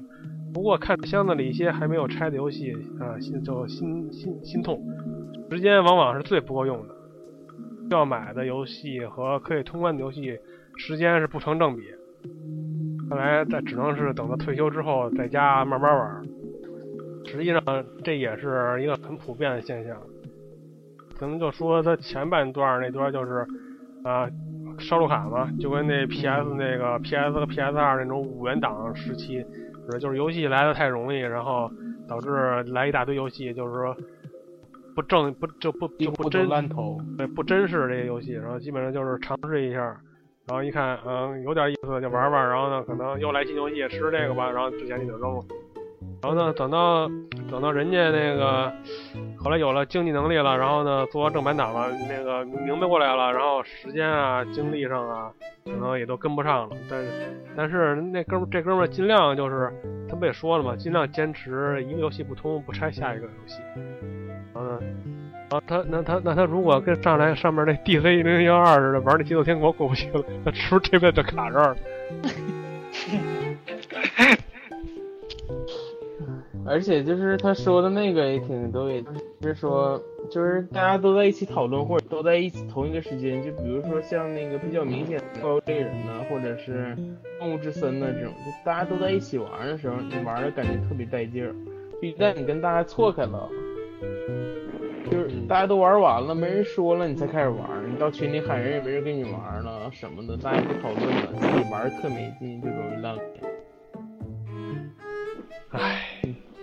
不过看箱子里一些还没有拆的游戏啊，心就心心心痛。时间往往是最不够用的，要买的游戏和可以通关的游戏时间是不成正比。看来在只能是等到退休之后在家慢慢玩。实际上这也是一个很普遍的现象。可能就说他前半段那段就是啊烧录卡嘛，就跟那 PS 那个 PS 和 PS 二那种五元档时期，就是游戏来的太容易，然后导致来一大堆游戏，就是说不正不就不就不真烂头，对不真实这些游戏，然后基本上就是尝试一下。然后一看，嗯，有点意思就玩玩，然后呢，可能又来新游戏，试试这个吧，然后之前就扔了。然后呢，等到等到人家那个后来有了经济能力了，然后呢，做正版党了，那个明白过来了，然后时间啊、精力上啊，可能也都跟不上了。但是但是那哥们这哥们尽量就是他不也说了嘛，尽量坚持一个游戏不通不拆下一个游戏。然后呢。啊，他那他那他如果跟上来上面那 DC 零零幺二似的玩那《极速天国》过不去了，那是不是这辈子就卡这儿了？(laughs) 而且就是他说的那个也挺对，就是说，就是大家都在一起讨论或者都在一起同一个时间，就比如说像那个比较明显的《怪物猎人》呢，或者是《动物之森》呐这种，就大家都在一起玩的时候，你玩的感觉特别带劲儿。就一旦你跟大家错开了，就是大家都玩完了，没人说了，你才开始玩，你到群里喊人也没人跟你玩了什么的，大家不讨论了，自己玩特没劲，就容易烂。唉。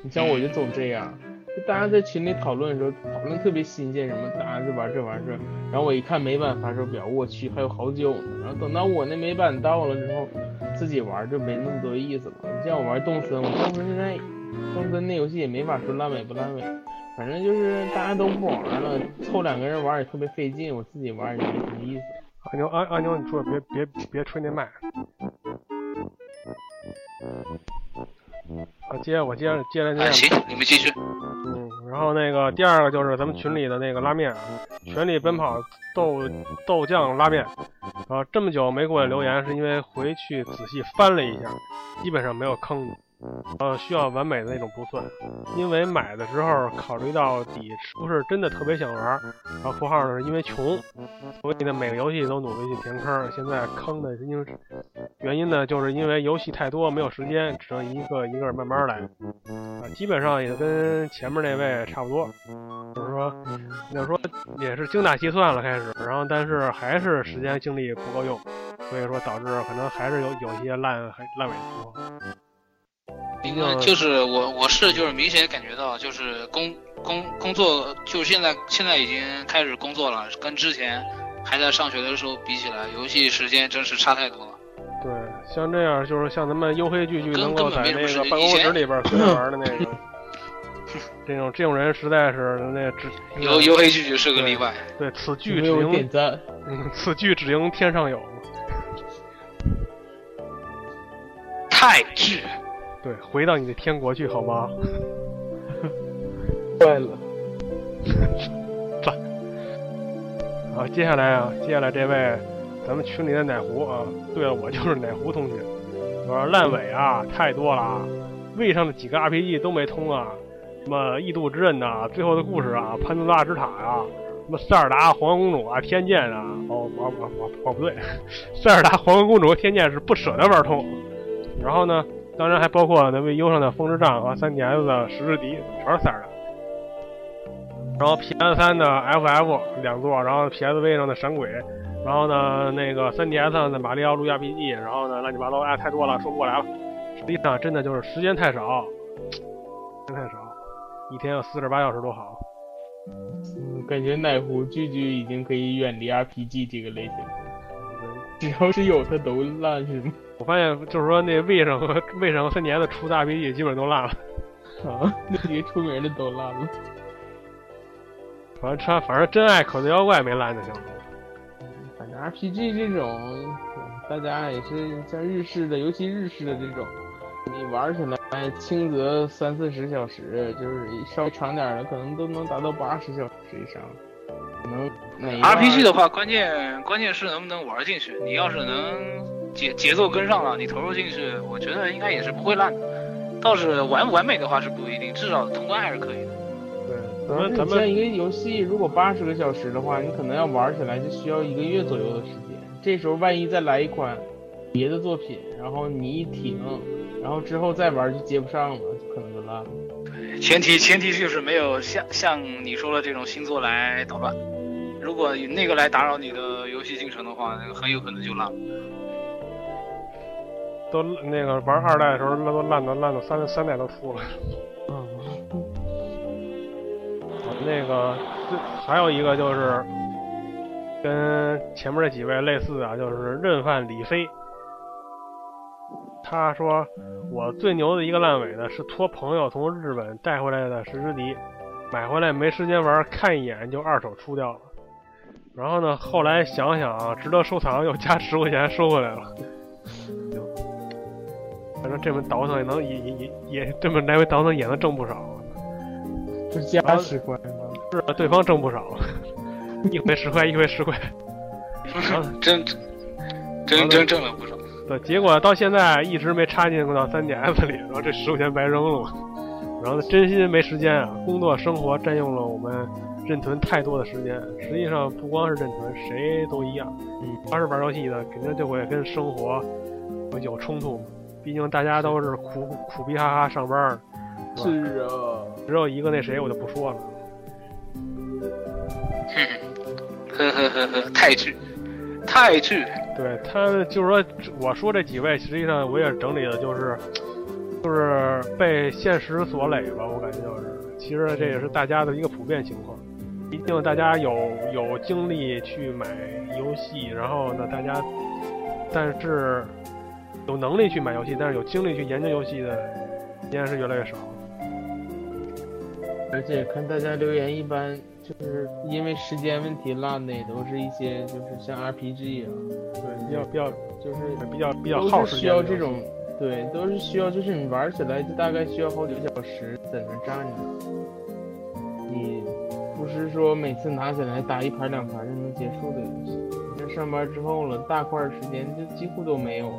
你像我就总这样，就大家在群里讨论的时候，讨论特别新鲜，什么大家就玩这玩这，然后我一看美版发售表，我去还有好久呢。然后等到我那美版到了之后，自己玩就没那么多意思了。你像我玩动森，我动森现在动森那游戏也没法说烂尾不烂尾，反正就是大家都不玩了，凑两个人玩也特别费劲，我自己玩也没什么意思。阿牛阿阿牛，你说别别别吹那麦。啊，接着我接着接着那个。行，你们继续。嗯，然后那个第二个就是咱们群里的那个拉面，全力奔跑豆豆酱拉面。啊，这么久没过来留言，是因为回去仔细翻了一下，基本上没有坑。呃，需要完美的那种不算，因为买的时候考虑到底是不是真的特别想玩，然后括号呢是因为穷，所以呢每个游戏都努力去填坑。现在坑的因为原因呢，就是因为游戏太多没有时间，只能一个一个慢慢来。啊，基本上也跟前面那位差不多，就是说，要说也是精打细算了开始，然后但是还是时间精力不够用，所以说导致可能还是有有些烂烂尾的情况。应该就是我，我是就是明显感觉到，就是工工工作，就是现在现在已经开始工作了，跟之前还在上学的时候比起来，游戏时间真是差太多了。对，像这样就是像咱们黝黑巨巨能够在那个办公室里边随便玩的那个，(laughs) 这种这种人实在是那只黝黝黑巨巨是个例外。对，此剧只应点赞。嗯，此剧只应天上有。(laughs) 太剧。对，回到你的天国去好吗？(laughs) 坏了，赞。好，接下来啊，接下来这位，咱们群里的奶壶啊，对了，我就是奶壶同学。我说烂尾啊，太多了啊，位上的几个 RPG 都没通啊，什么异度之刃呐，最后的故事啊，潘多拉之塔呀，什么塞尔达皇冠公主啊，天剑啊，哦，我我我我不对，塞尔达皇冠公主和天剑是不舍得玩通，然后呢？当然还包括那位 U 上的风之杖和 3DS 的石之笛，全是塞尔达。然后 PS3 的 FF 两座，然后 PSV 上的闪鬼，然后呢那个 3DS 上的马里奥路亚 RPG，然后呢乱七八糟，哎，太多了，说不过来了。实际上真的就是时间太少，时间太少，一天要四十八小时多好。嗯，感觉奶壶句句已经可以远离 RPG 这个类型，只要是有它都烂是吗？我发现就是说，那为什么 (laughs) 为什么三年的出大 RPG 基本都烂了，啊，那些出名的都烂了。反正反正真爱口袋妖怪没烂就行。RPG 这种，大家也是像日式的，尤其日式的这种，你玩起来轻则三四十小时，就是稍微长点的，可能都能达到八十小时以上。可能 (laughs) RPG 的话，关键关键是能不能玩进去。你要是能。节节奏跟上了，你投入进去，我觉得应该也是不会烂的。倒是完完美的话是不一定，至少通关还是可以的。对，咱们咱们一个游戏如果八十个小时的话，你可能要玩起来就需要一个月左右的时间。这时候万一再来一款别的作品，然后你一停，然后之后再玩就接不上了，就可能就烂了。对，前提前提就是没有像像你说的这种星座来捣乱。如果那个来打扰你的游戏进程的话，那个很有可能就烂了。都那个玩二代的时候，那都烂到烂到三三代都出了。那个还有一个就是跟前面这几位类似啊，就是任范李飞。他说我最牛的一个烂尾呢，是托朋友从日本带回来的石之笛，买回来没时间玩，看一眼就二手出掉了。然后呢，后来想想啊值得收藏，又加十块钱收回来了。反正这么倒腾也能也也也这么来回倒腾也能挣不少，就加十块吗？是啊，对方挣不少，一回十块，一回十块，(laughs) 真真真真挣了不少。对，结果到现在一直没插进到 3DS 里，然后这十块钱白扔了嘛。然后真心没时间啊，工作生活占用了我们认屯太多的时间。实际上不光是认屯，谁都一样。嗯，要是玩游戏的，肯定就会跟生活有冲突。毕竟大家都是苦苦逼哈哈上班。是啊，只有一个那谁，我就不说了。(laughs) 呵呵呵呵，太剧，太剧。对他就是说，我说这几位，实际上我也整理的就是，就是被现实所累吧。我感觉就是，其实这也是大家的一个普遍情况。毕竟大家有有精力去买游戏，然后呢，大家但是有能力去买游戏，但是有精力去研究游戏的，应该是越来越少。而且看大家留言，一般就是因为时间问题烂的，也都是一些就是像 RPG 啊，对，比较比较就是比较比较耗时间。需要这种，对，都是需要，就是你玩起来就大概需要好几个小时在那站着。你不是说每次拿起来打一盘两盘就能结束的游戏。你这上班之后了，大块时间就几乎都没有，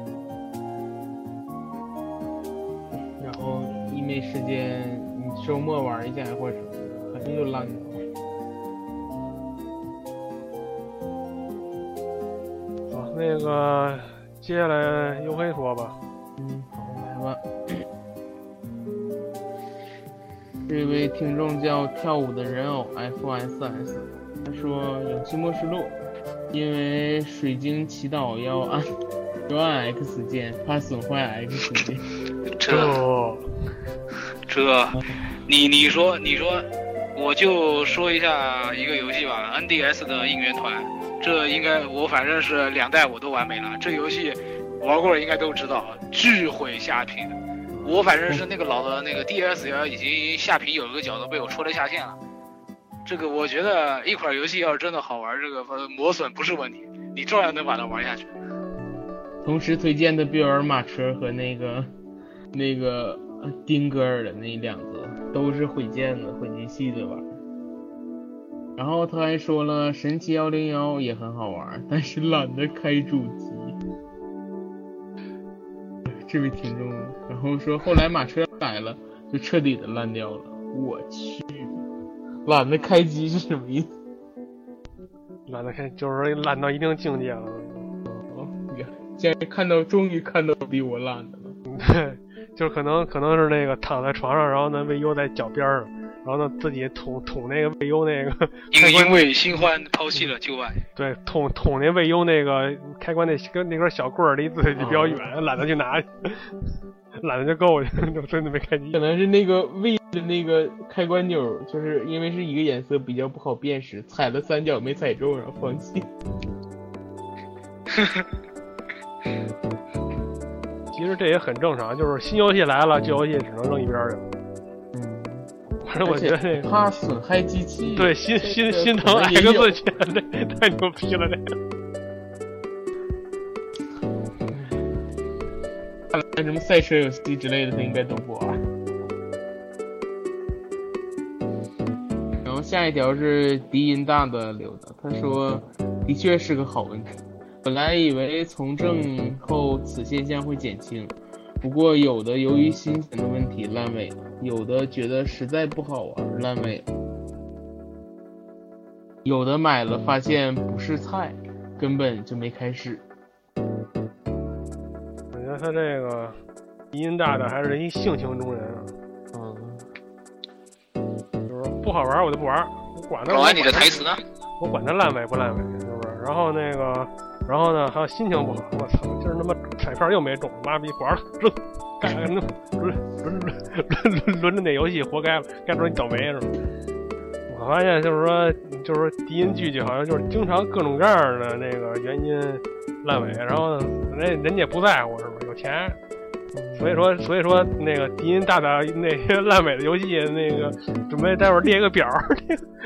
然后一没时间。周末玩一下或者什么的，肯定就烂掉。好，那个接下来优黑说吧。嗯，好，来吧。这位听众叫跳舞的人偶 FSS，他说《勇气末世录》，因为水晶祈祷要按要按 X 键，怕损坏 X 键。(laughs) 这这。你你说你说，我就说一下一个游戏吧，NDS 的应援团，这应该我反正是两代我都完没了。这游戏玩过的应该都知道，巨毁下屏。我反正是那个老的那个 DS 呀，已经下屏有一个角都被我戳了下线了。这个我觉得一款游戏要是真的好玩，这个磨损不是问题，你照样能把它玩下去。同时推荐的 BL 马车和那个那个。丁格尔的那两个都是毁剑的毁机系的玩儿？然后他还说了神奇幺零幺也很好玩，但是懒得开主机。(laughs) 这位听众，然后说后来马车改了，就彻底的烂掉了。我去，懒得开机是什么意思？懒得开就是懒到一定境界了。哦，竟然看到，终于看到比我懒的了。(laughs) 就是可能可能是那个躺在床上，然后呢位优在脚边上，然后呢自己捅捅那个位优那个。(laughs) 因因为新欢抛弃了旧爱。对，捅捅那位优那个开关那跟那根小棍儿离自己比较远，懒得去拿，懒得就够去，就真的没开机。可能是那个位的那个开关钮，就是因为是一个颜色比较不好辨识，踩了三脚没踩中，然后放弃。(laughs) 其实这也很正常，就是新游戏来了，旧游戏只能扔一边去了。嗯，反 (laughs) 正我觉得这怕损害机器。(laughs) 对，心心心疼 X 键，这太牛逼了，这个。看来什么赛车游戏之类的，他应该都不玩。然后下一条是低音大的留的，他说的确是个好问题。本来以为从政后此现象会减轻，不过有的由于心情的问题烂尾了，有的觉得实在不好玩烂尾了，有的买了发现不是菜，根本就没开始。我觉得他这个鼻音大的还是一性情中人啊，嗯，就是不好玩我就不玩，我管他。老安，你的台词呢？我管他烂尾不烂尾，是不是？然后那个。然后呢，还有心情不好，我操，今儿他妈彩票又没中，妈逼玩了，扔，干那轮轮轮轮轮着那游戏，活该了，该说你倒霉是吧？我发现就是说，就是说低音剧剧好像就是经常各种各样的那个原因烂尾，然后人人家不在乎是吧？有钱，所以说所以说那个低音大大那些烂尾的游戏，那个准备待会儿列个表，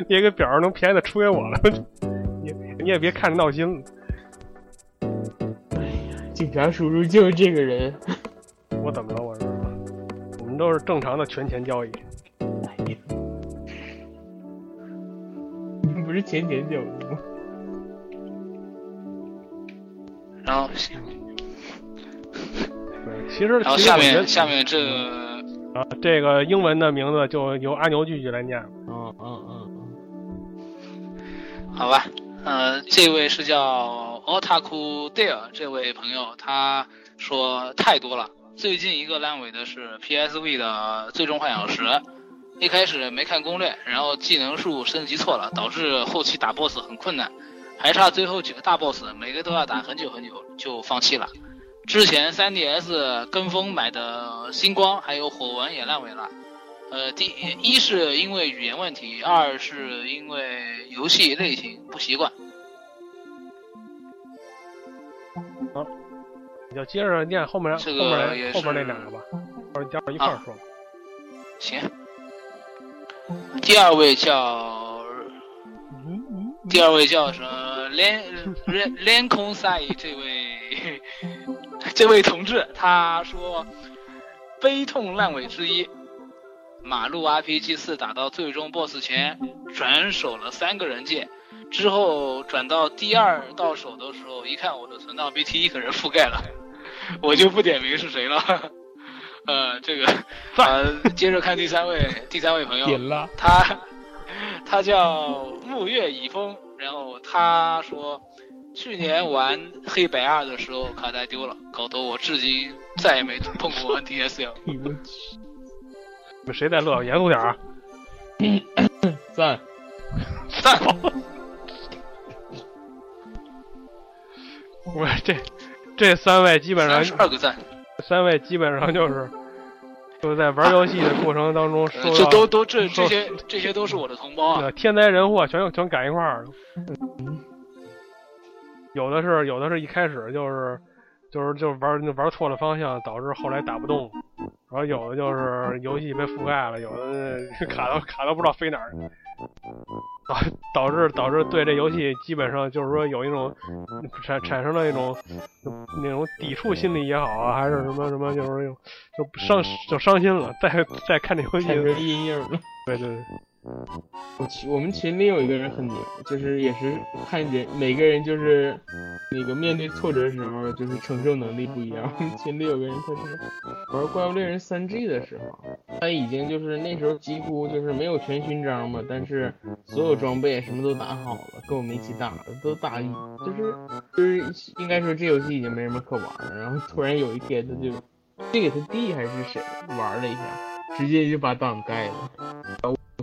列个表能便宜的出给我了，(laughs) 你你也别看着闹心了。警察叔叔就是这个人，我怎么了？我是，我们都是正常的权钱交易。哎呀，你不是钱钱交易吗？然后行，其实，然后下面下面这个啊，这个英文的名字就由阿牛继续来念。嗯嗯嗯好吧，呃，这位是叫 Otaku Dare 这位朋友，他说太多了。最近一个烂尾的是 PSV 的《最终幻想十》，一开始没看攻略，然后技能树升级错了，导致后期打 BOSS 很困难，还差最后几个大 BOSS，每个都要打很久很久，就放弃了。之前 3DS 跟风买的星光还有火纹也烂尾了。呃，第一是因为语言问题，二是因为游戏类型不习惯。你就接着念后面这后面个后面那两个吧，或者待会儿一块儿啊说。行，第二位叫第二位叫什么？连 (laughs) 连连空赛这位这位同志，他说悲痛烂尾之一，马路 RPG 四打到最终 BOSS 前转手了三个人界，之后转到第二到手的时候，一看我的存档被第一个人覆盖了，我就不点名是谁了。呃，这个 (laughs) 呃，接着看第三位，第三位朋友，点了，他他叫木月以风，然后他说，去年玩黑白二的时候卡带丢了，搞得我至今再也没碰过我去，(laughs) 你们谁在乐？严肃点啊！(laughs) (coughs) 赞，赞，我这这三位基本上十二个赞，三位基本上就是就是在玩游戏的过程当中呃受到这都都这这些这些都是我的同胞啊。呃天灾人祸全全赶一块儿了。有的是有的是一开始就是就是就是玩玩错了方向，导致后来打不动。然后有的就是游戏被覆盖了，有的卡到卡到不知道飞哪儿，导 (laughs) 导致导致对这游戏基本上就是说有一种产产生了一种那种抵触心理也好啊，还是什么什么，就是就伤就伤心了。再再看这游戏产，生阴影了。对对对，我群我们群里有一个人很牛，就是也是看人每个人就是那个面对挫折的时候，就是承受能力不一样。群里有个人他是玩《怪物猎人三 G》的时候，他已经就是那时候几乎就是没有全勋章嘛，但是所有装备什么都打好了，跟我们一起打都打，就是就是应该说这游戏已经没什么可玩了。然后突然有一天他就这给他弟还是谁玩了一下，直接就把档盖了。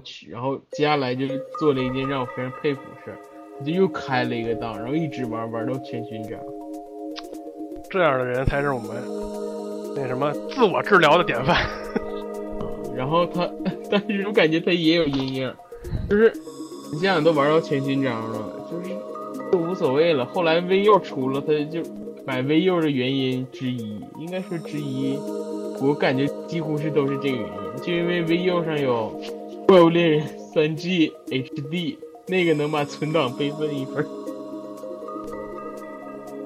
去，然后接下来就是做了一件让我非常佩服的事儿，就又开了一个档，然后一直玩玩到全勋章。这样的人才是我们那什么自我治疗的典范。然后他，(laughs) 但是我感觉他也有阴影，就是你想想都玩到全勋章了，就是就无所谓了。后来 V 六出了，他就买 V 六的原因之一，应该说之一，我感觉几乎是都是这个原因，就因为 V 六上有《怪物猎人三 G HD》，那个能把存档备份一份。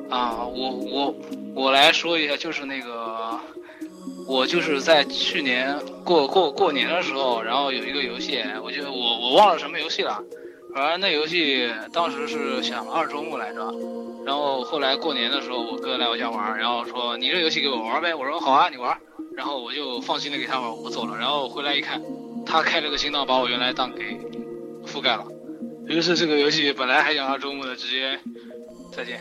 啊，我我我来说一下，就是那个，我就是在去年过过过年的时候，然后有一个游戏，我就我我忘了什么游戏了，反正那游戏当时是想二周目来着，然后后来过年的时候，我哥来我家玩，然后说你这游戏给我玩呗，我说好啊，你玩，然后我就放心的给他玩，我走了，然后回来一看，他开了个新档，把我原来档给覆盖了，于是这个游戏本来还想要周末的，直接再见。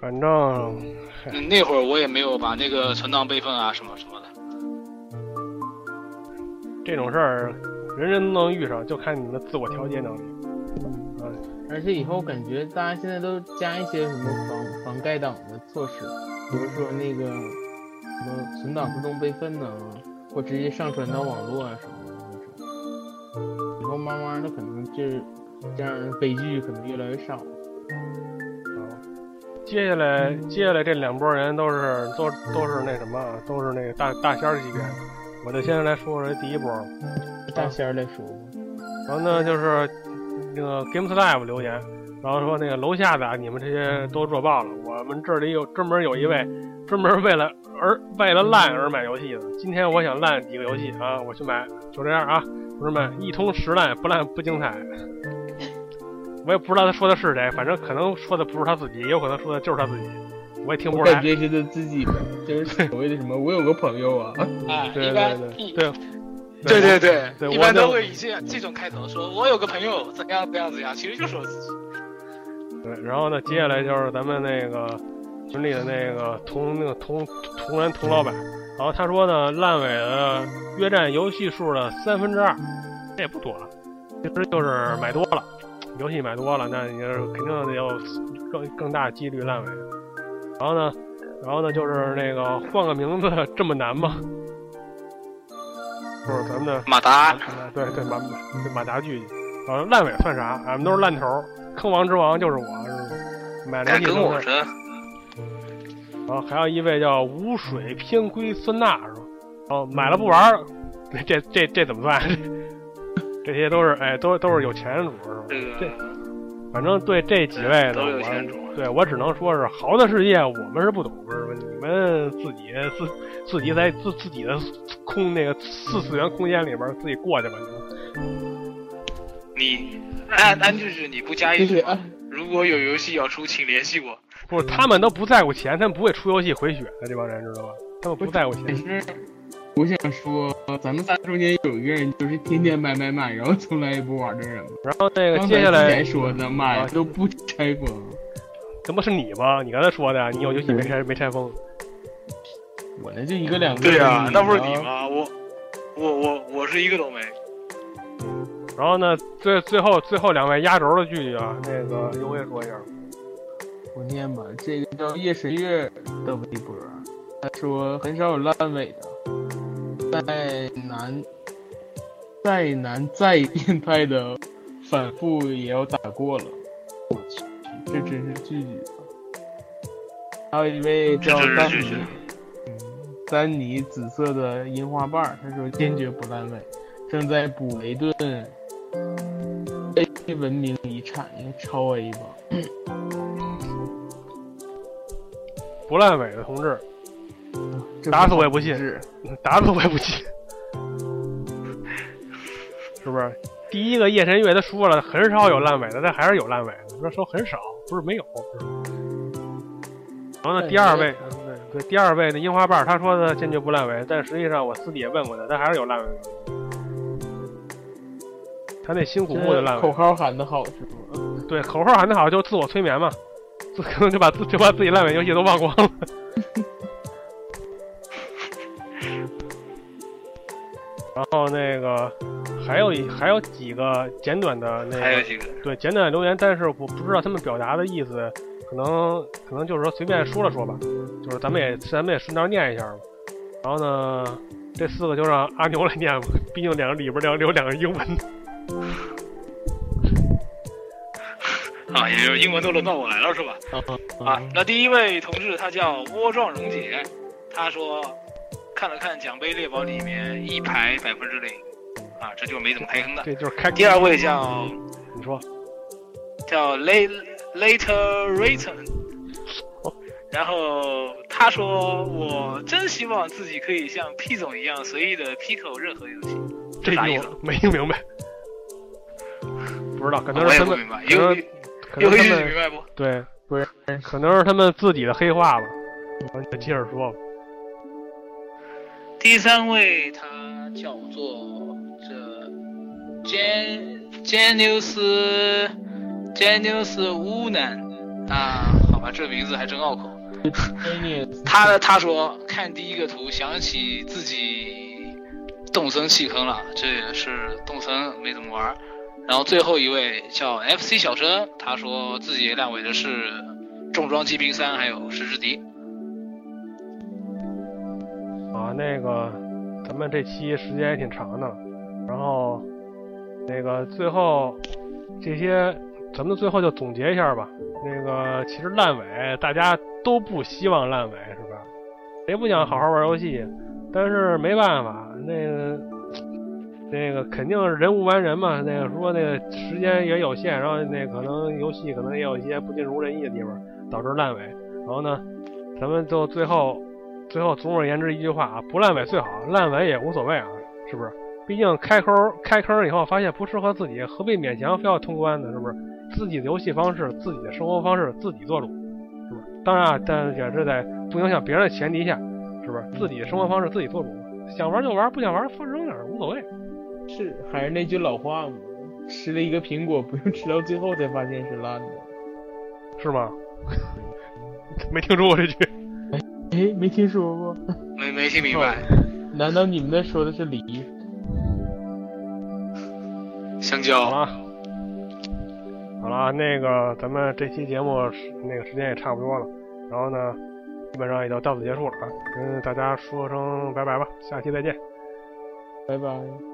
反正嗯，那会儿我也没有把那个存档备份啊什么什么的。这种事儿人人都能遇上，就看你的自我调节能力。啊，而且以后感觉大家现在都加一些什么防防盖档的措施，比如说那个什么存档自动备份呐、或直接上传到网络啊什么的那种。以后慢慢的可能就是这样的悲剧可能越来越少。接下来接下来这两拨人都是都都是那什么，都是那个大大仙儿级别的。我就先来说说这第一波，大仙儿来说吧，然后呢就是那个 GameSlive 留言，然后说那个楼下的啊你们这些都弱爆了，我们这里有专门有一位专门为了而为了烂而买游戏的。今天我想烂几个游戏啊，我去买，就这样啊，同志们，一通十烂，不烂不精彩。我也不知道他说的是谁，反正可能说的不是他自己，也有可能说的就是他自己。我也听不出来。我感觉是他自己的，就是所谓的什么，我有个朋友啊，(laughs) 啊，对一般对对对对对对我一般都会以这样这种开头，说我有个朋友怎样怎样怎样，其实就是我自己。对，然后呢，接下来就是咱们那个群里的那个同那个同同仁同老板，然后他说呢，烂尾的约占游戏数的三分之二，这也不多了，其实就是买多了，游戏买多了，那你就是肯定得有更更大几率烂尾。然后呢，然后呢，就是那个换个名字这么难吗？就是咱们的马达，对对马对马达剧，然后烂尾算啥？俺们都是烂头儿，坑王之王就是我，是吧？买了敢游戏都是。跟我说，然后还有一位叫无水偏归孙娜，是吧？哦，买了不玩儿，这这这怎么算？这些都是哎，都都是有钱主，是吧？这这反正对这几位呢，都有我钱主。对我只能说是豪的世界我们是不懂，是吧？你们自己自自己在自自己的空那个四次元空间里边自己过去吧。你按按就是你不加一就是句吗？如果有游戏要出，请联系我。不是，他们都不在乎钱，他们不会出游戏回血的，这帮人知道吧？他们不在乎钱。可是我想说，咱们仨中间有一个人就是天天买买买，然后从来也不玩的人。然后那个接下来说的买啊都不拆封，这不是你吗？你刚才说的，你有游戏没拆没拆封。我那就一个两个。对啊，那不是你？吗？我我我我是一个都没。然后呢，最最后最后两位压轴的剧啊，那个优惠说一下。我念吧，这个叫叶神月的微博，他说很少有烂尾的，再难再难再变态的反复也要打过了。我去，这真是句句啊！还有一位叫丹是句句嗯丹尼紫色的樱花瓣，他说坚决不烂尾，正在补雷顿 A 文明遗产，应该超 A 吧。(coughs) 不烂尾的同志，打死我也不信是打死我也不信，(laughs) 是不是？第一个夜神月他说了，很少有烂尾的，但还是有烂尾的。他说很少，不是没有。然后呢，第二位，嗯对对，第二位的樱花瓣，他说的坚决不烂尾，但实际上我私底下问过他，他还是有烂尾的。他那辛苦木的烂尾，口号喊得好是吗？对，口号喊得好，就自我催眠嘛，自可能就把自就把自己烂尾游戏都忘光了。(laughs) 然后那个还有一还有几个简短的那个还有几个，对简短的留言，但是我不知道他们表达的意思，可能可能就是说随便说了说吧，就是咱们也咱们也顺道念一下吧。然后呢，这四个就让阿牛来念吧，毕竟两个里边儿有有两个英文。(laughs) 啊，也就是英文都轮到我来了是吧？啊，那第一位同志他叫窝状溶解，他说看了看奖杯列表里面一排百分之零，啊，这就没怎么开坑的。对就是开。第二位叫你说，叫 Late Later Return，然后他说我真希望自己可以像 P 总一样随意的 P 口任何游戏。这啥意思没听明白，不知道，可能是他们有有回可能他们去你明白不？对，不是，可能是他们自己的黑话吧。我你接着说吧。第三位他叫做这 Jan Janius 乌南啊，好吧，这名字还真拗口。(laughs) 他他说看第一个图想起自己动森弃坑了，这也是动森没怎么玩。然后最后一位叫 FC 小生，他说自己烂尾的是重装机兵三还有石之笛。啊，那个，咱们这期时间也挺长的，然后那个最后这些，咱们最后就总结一下吧。那个其实烂尾大家都不希望烂尾，是吧？谁不想好好玩游戏？但是没办法，那个那个肯定是人无完人嘛。那个说那个时间也有限，然后那可能游戏可能也有一些不尽如人意的地方，导致烂尾。然后呢，咱们就最后。最后，总而言之一句话啊，不烂尾最好，烂尾也无所谓啊，是不是？毕竟开坑开坑以后发现不适合自己，何必勉强非要通关呢？是不是？自己的游戏方式、自己的生活方式自己做主，是不是？当然啊，但也是在不影响别人的前提下，是不是？自己的生活方式自己做主，想玩就玩，不想玩放扔哪儿无所谓。是，还是那句老话嘛，吃了一个苹果，不用吃到最后才发现是烂的。是吗？(laughs) 没听说过这句。(laughs) 哎，没听说过。没没听明白。难道你们那说的是梨？香蕉。好了，好了，那个咱们这期节目那个时间也差不多了，然后呢，基本上也就到此结束了啊，跟大家说声拜拜吧，下期再见。拜拜。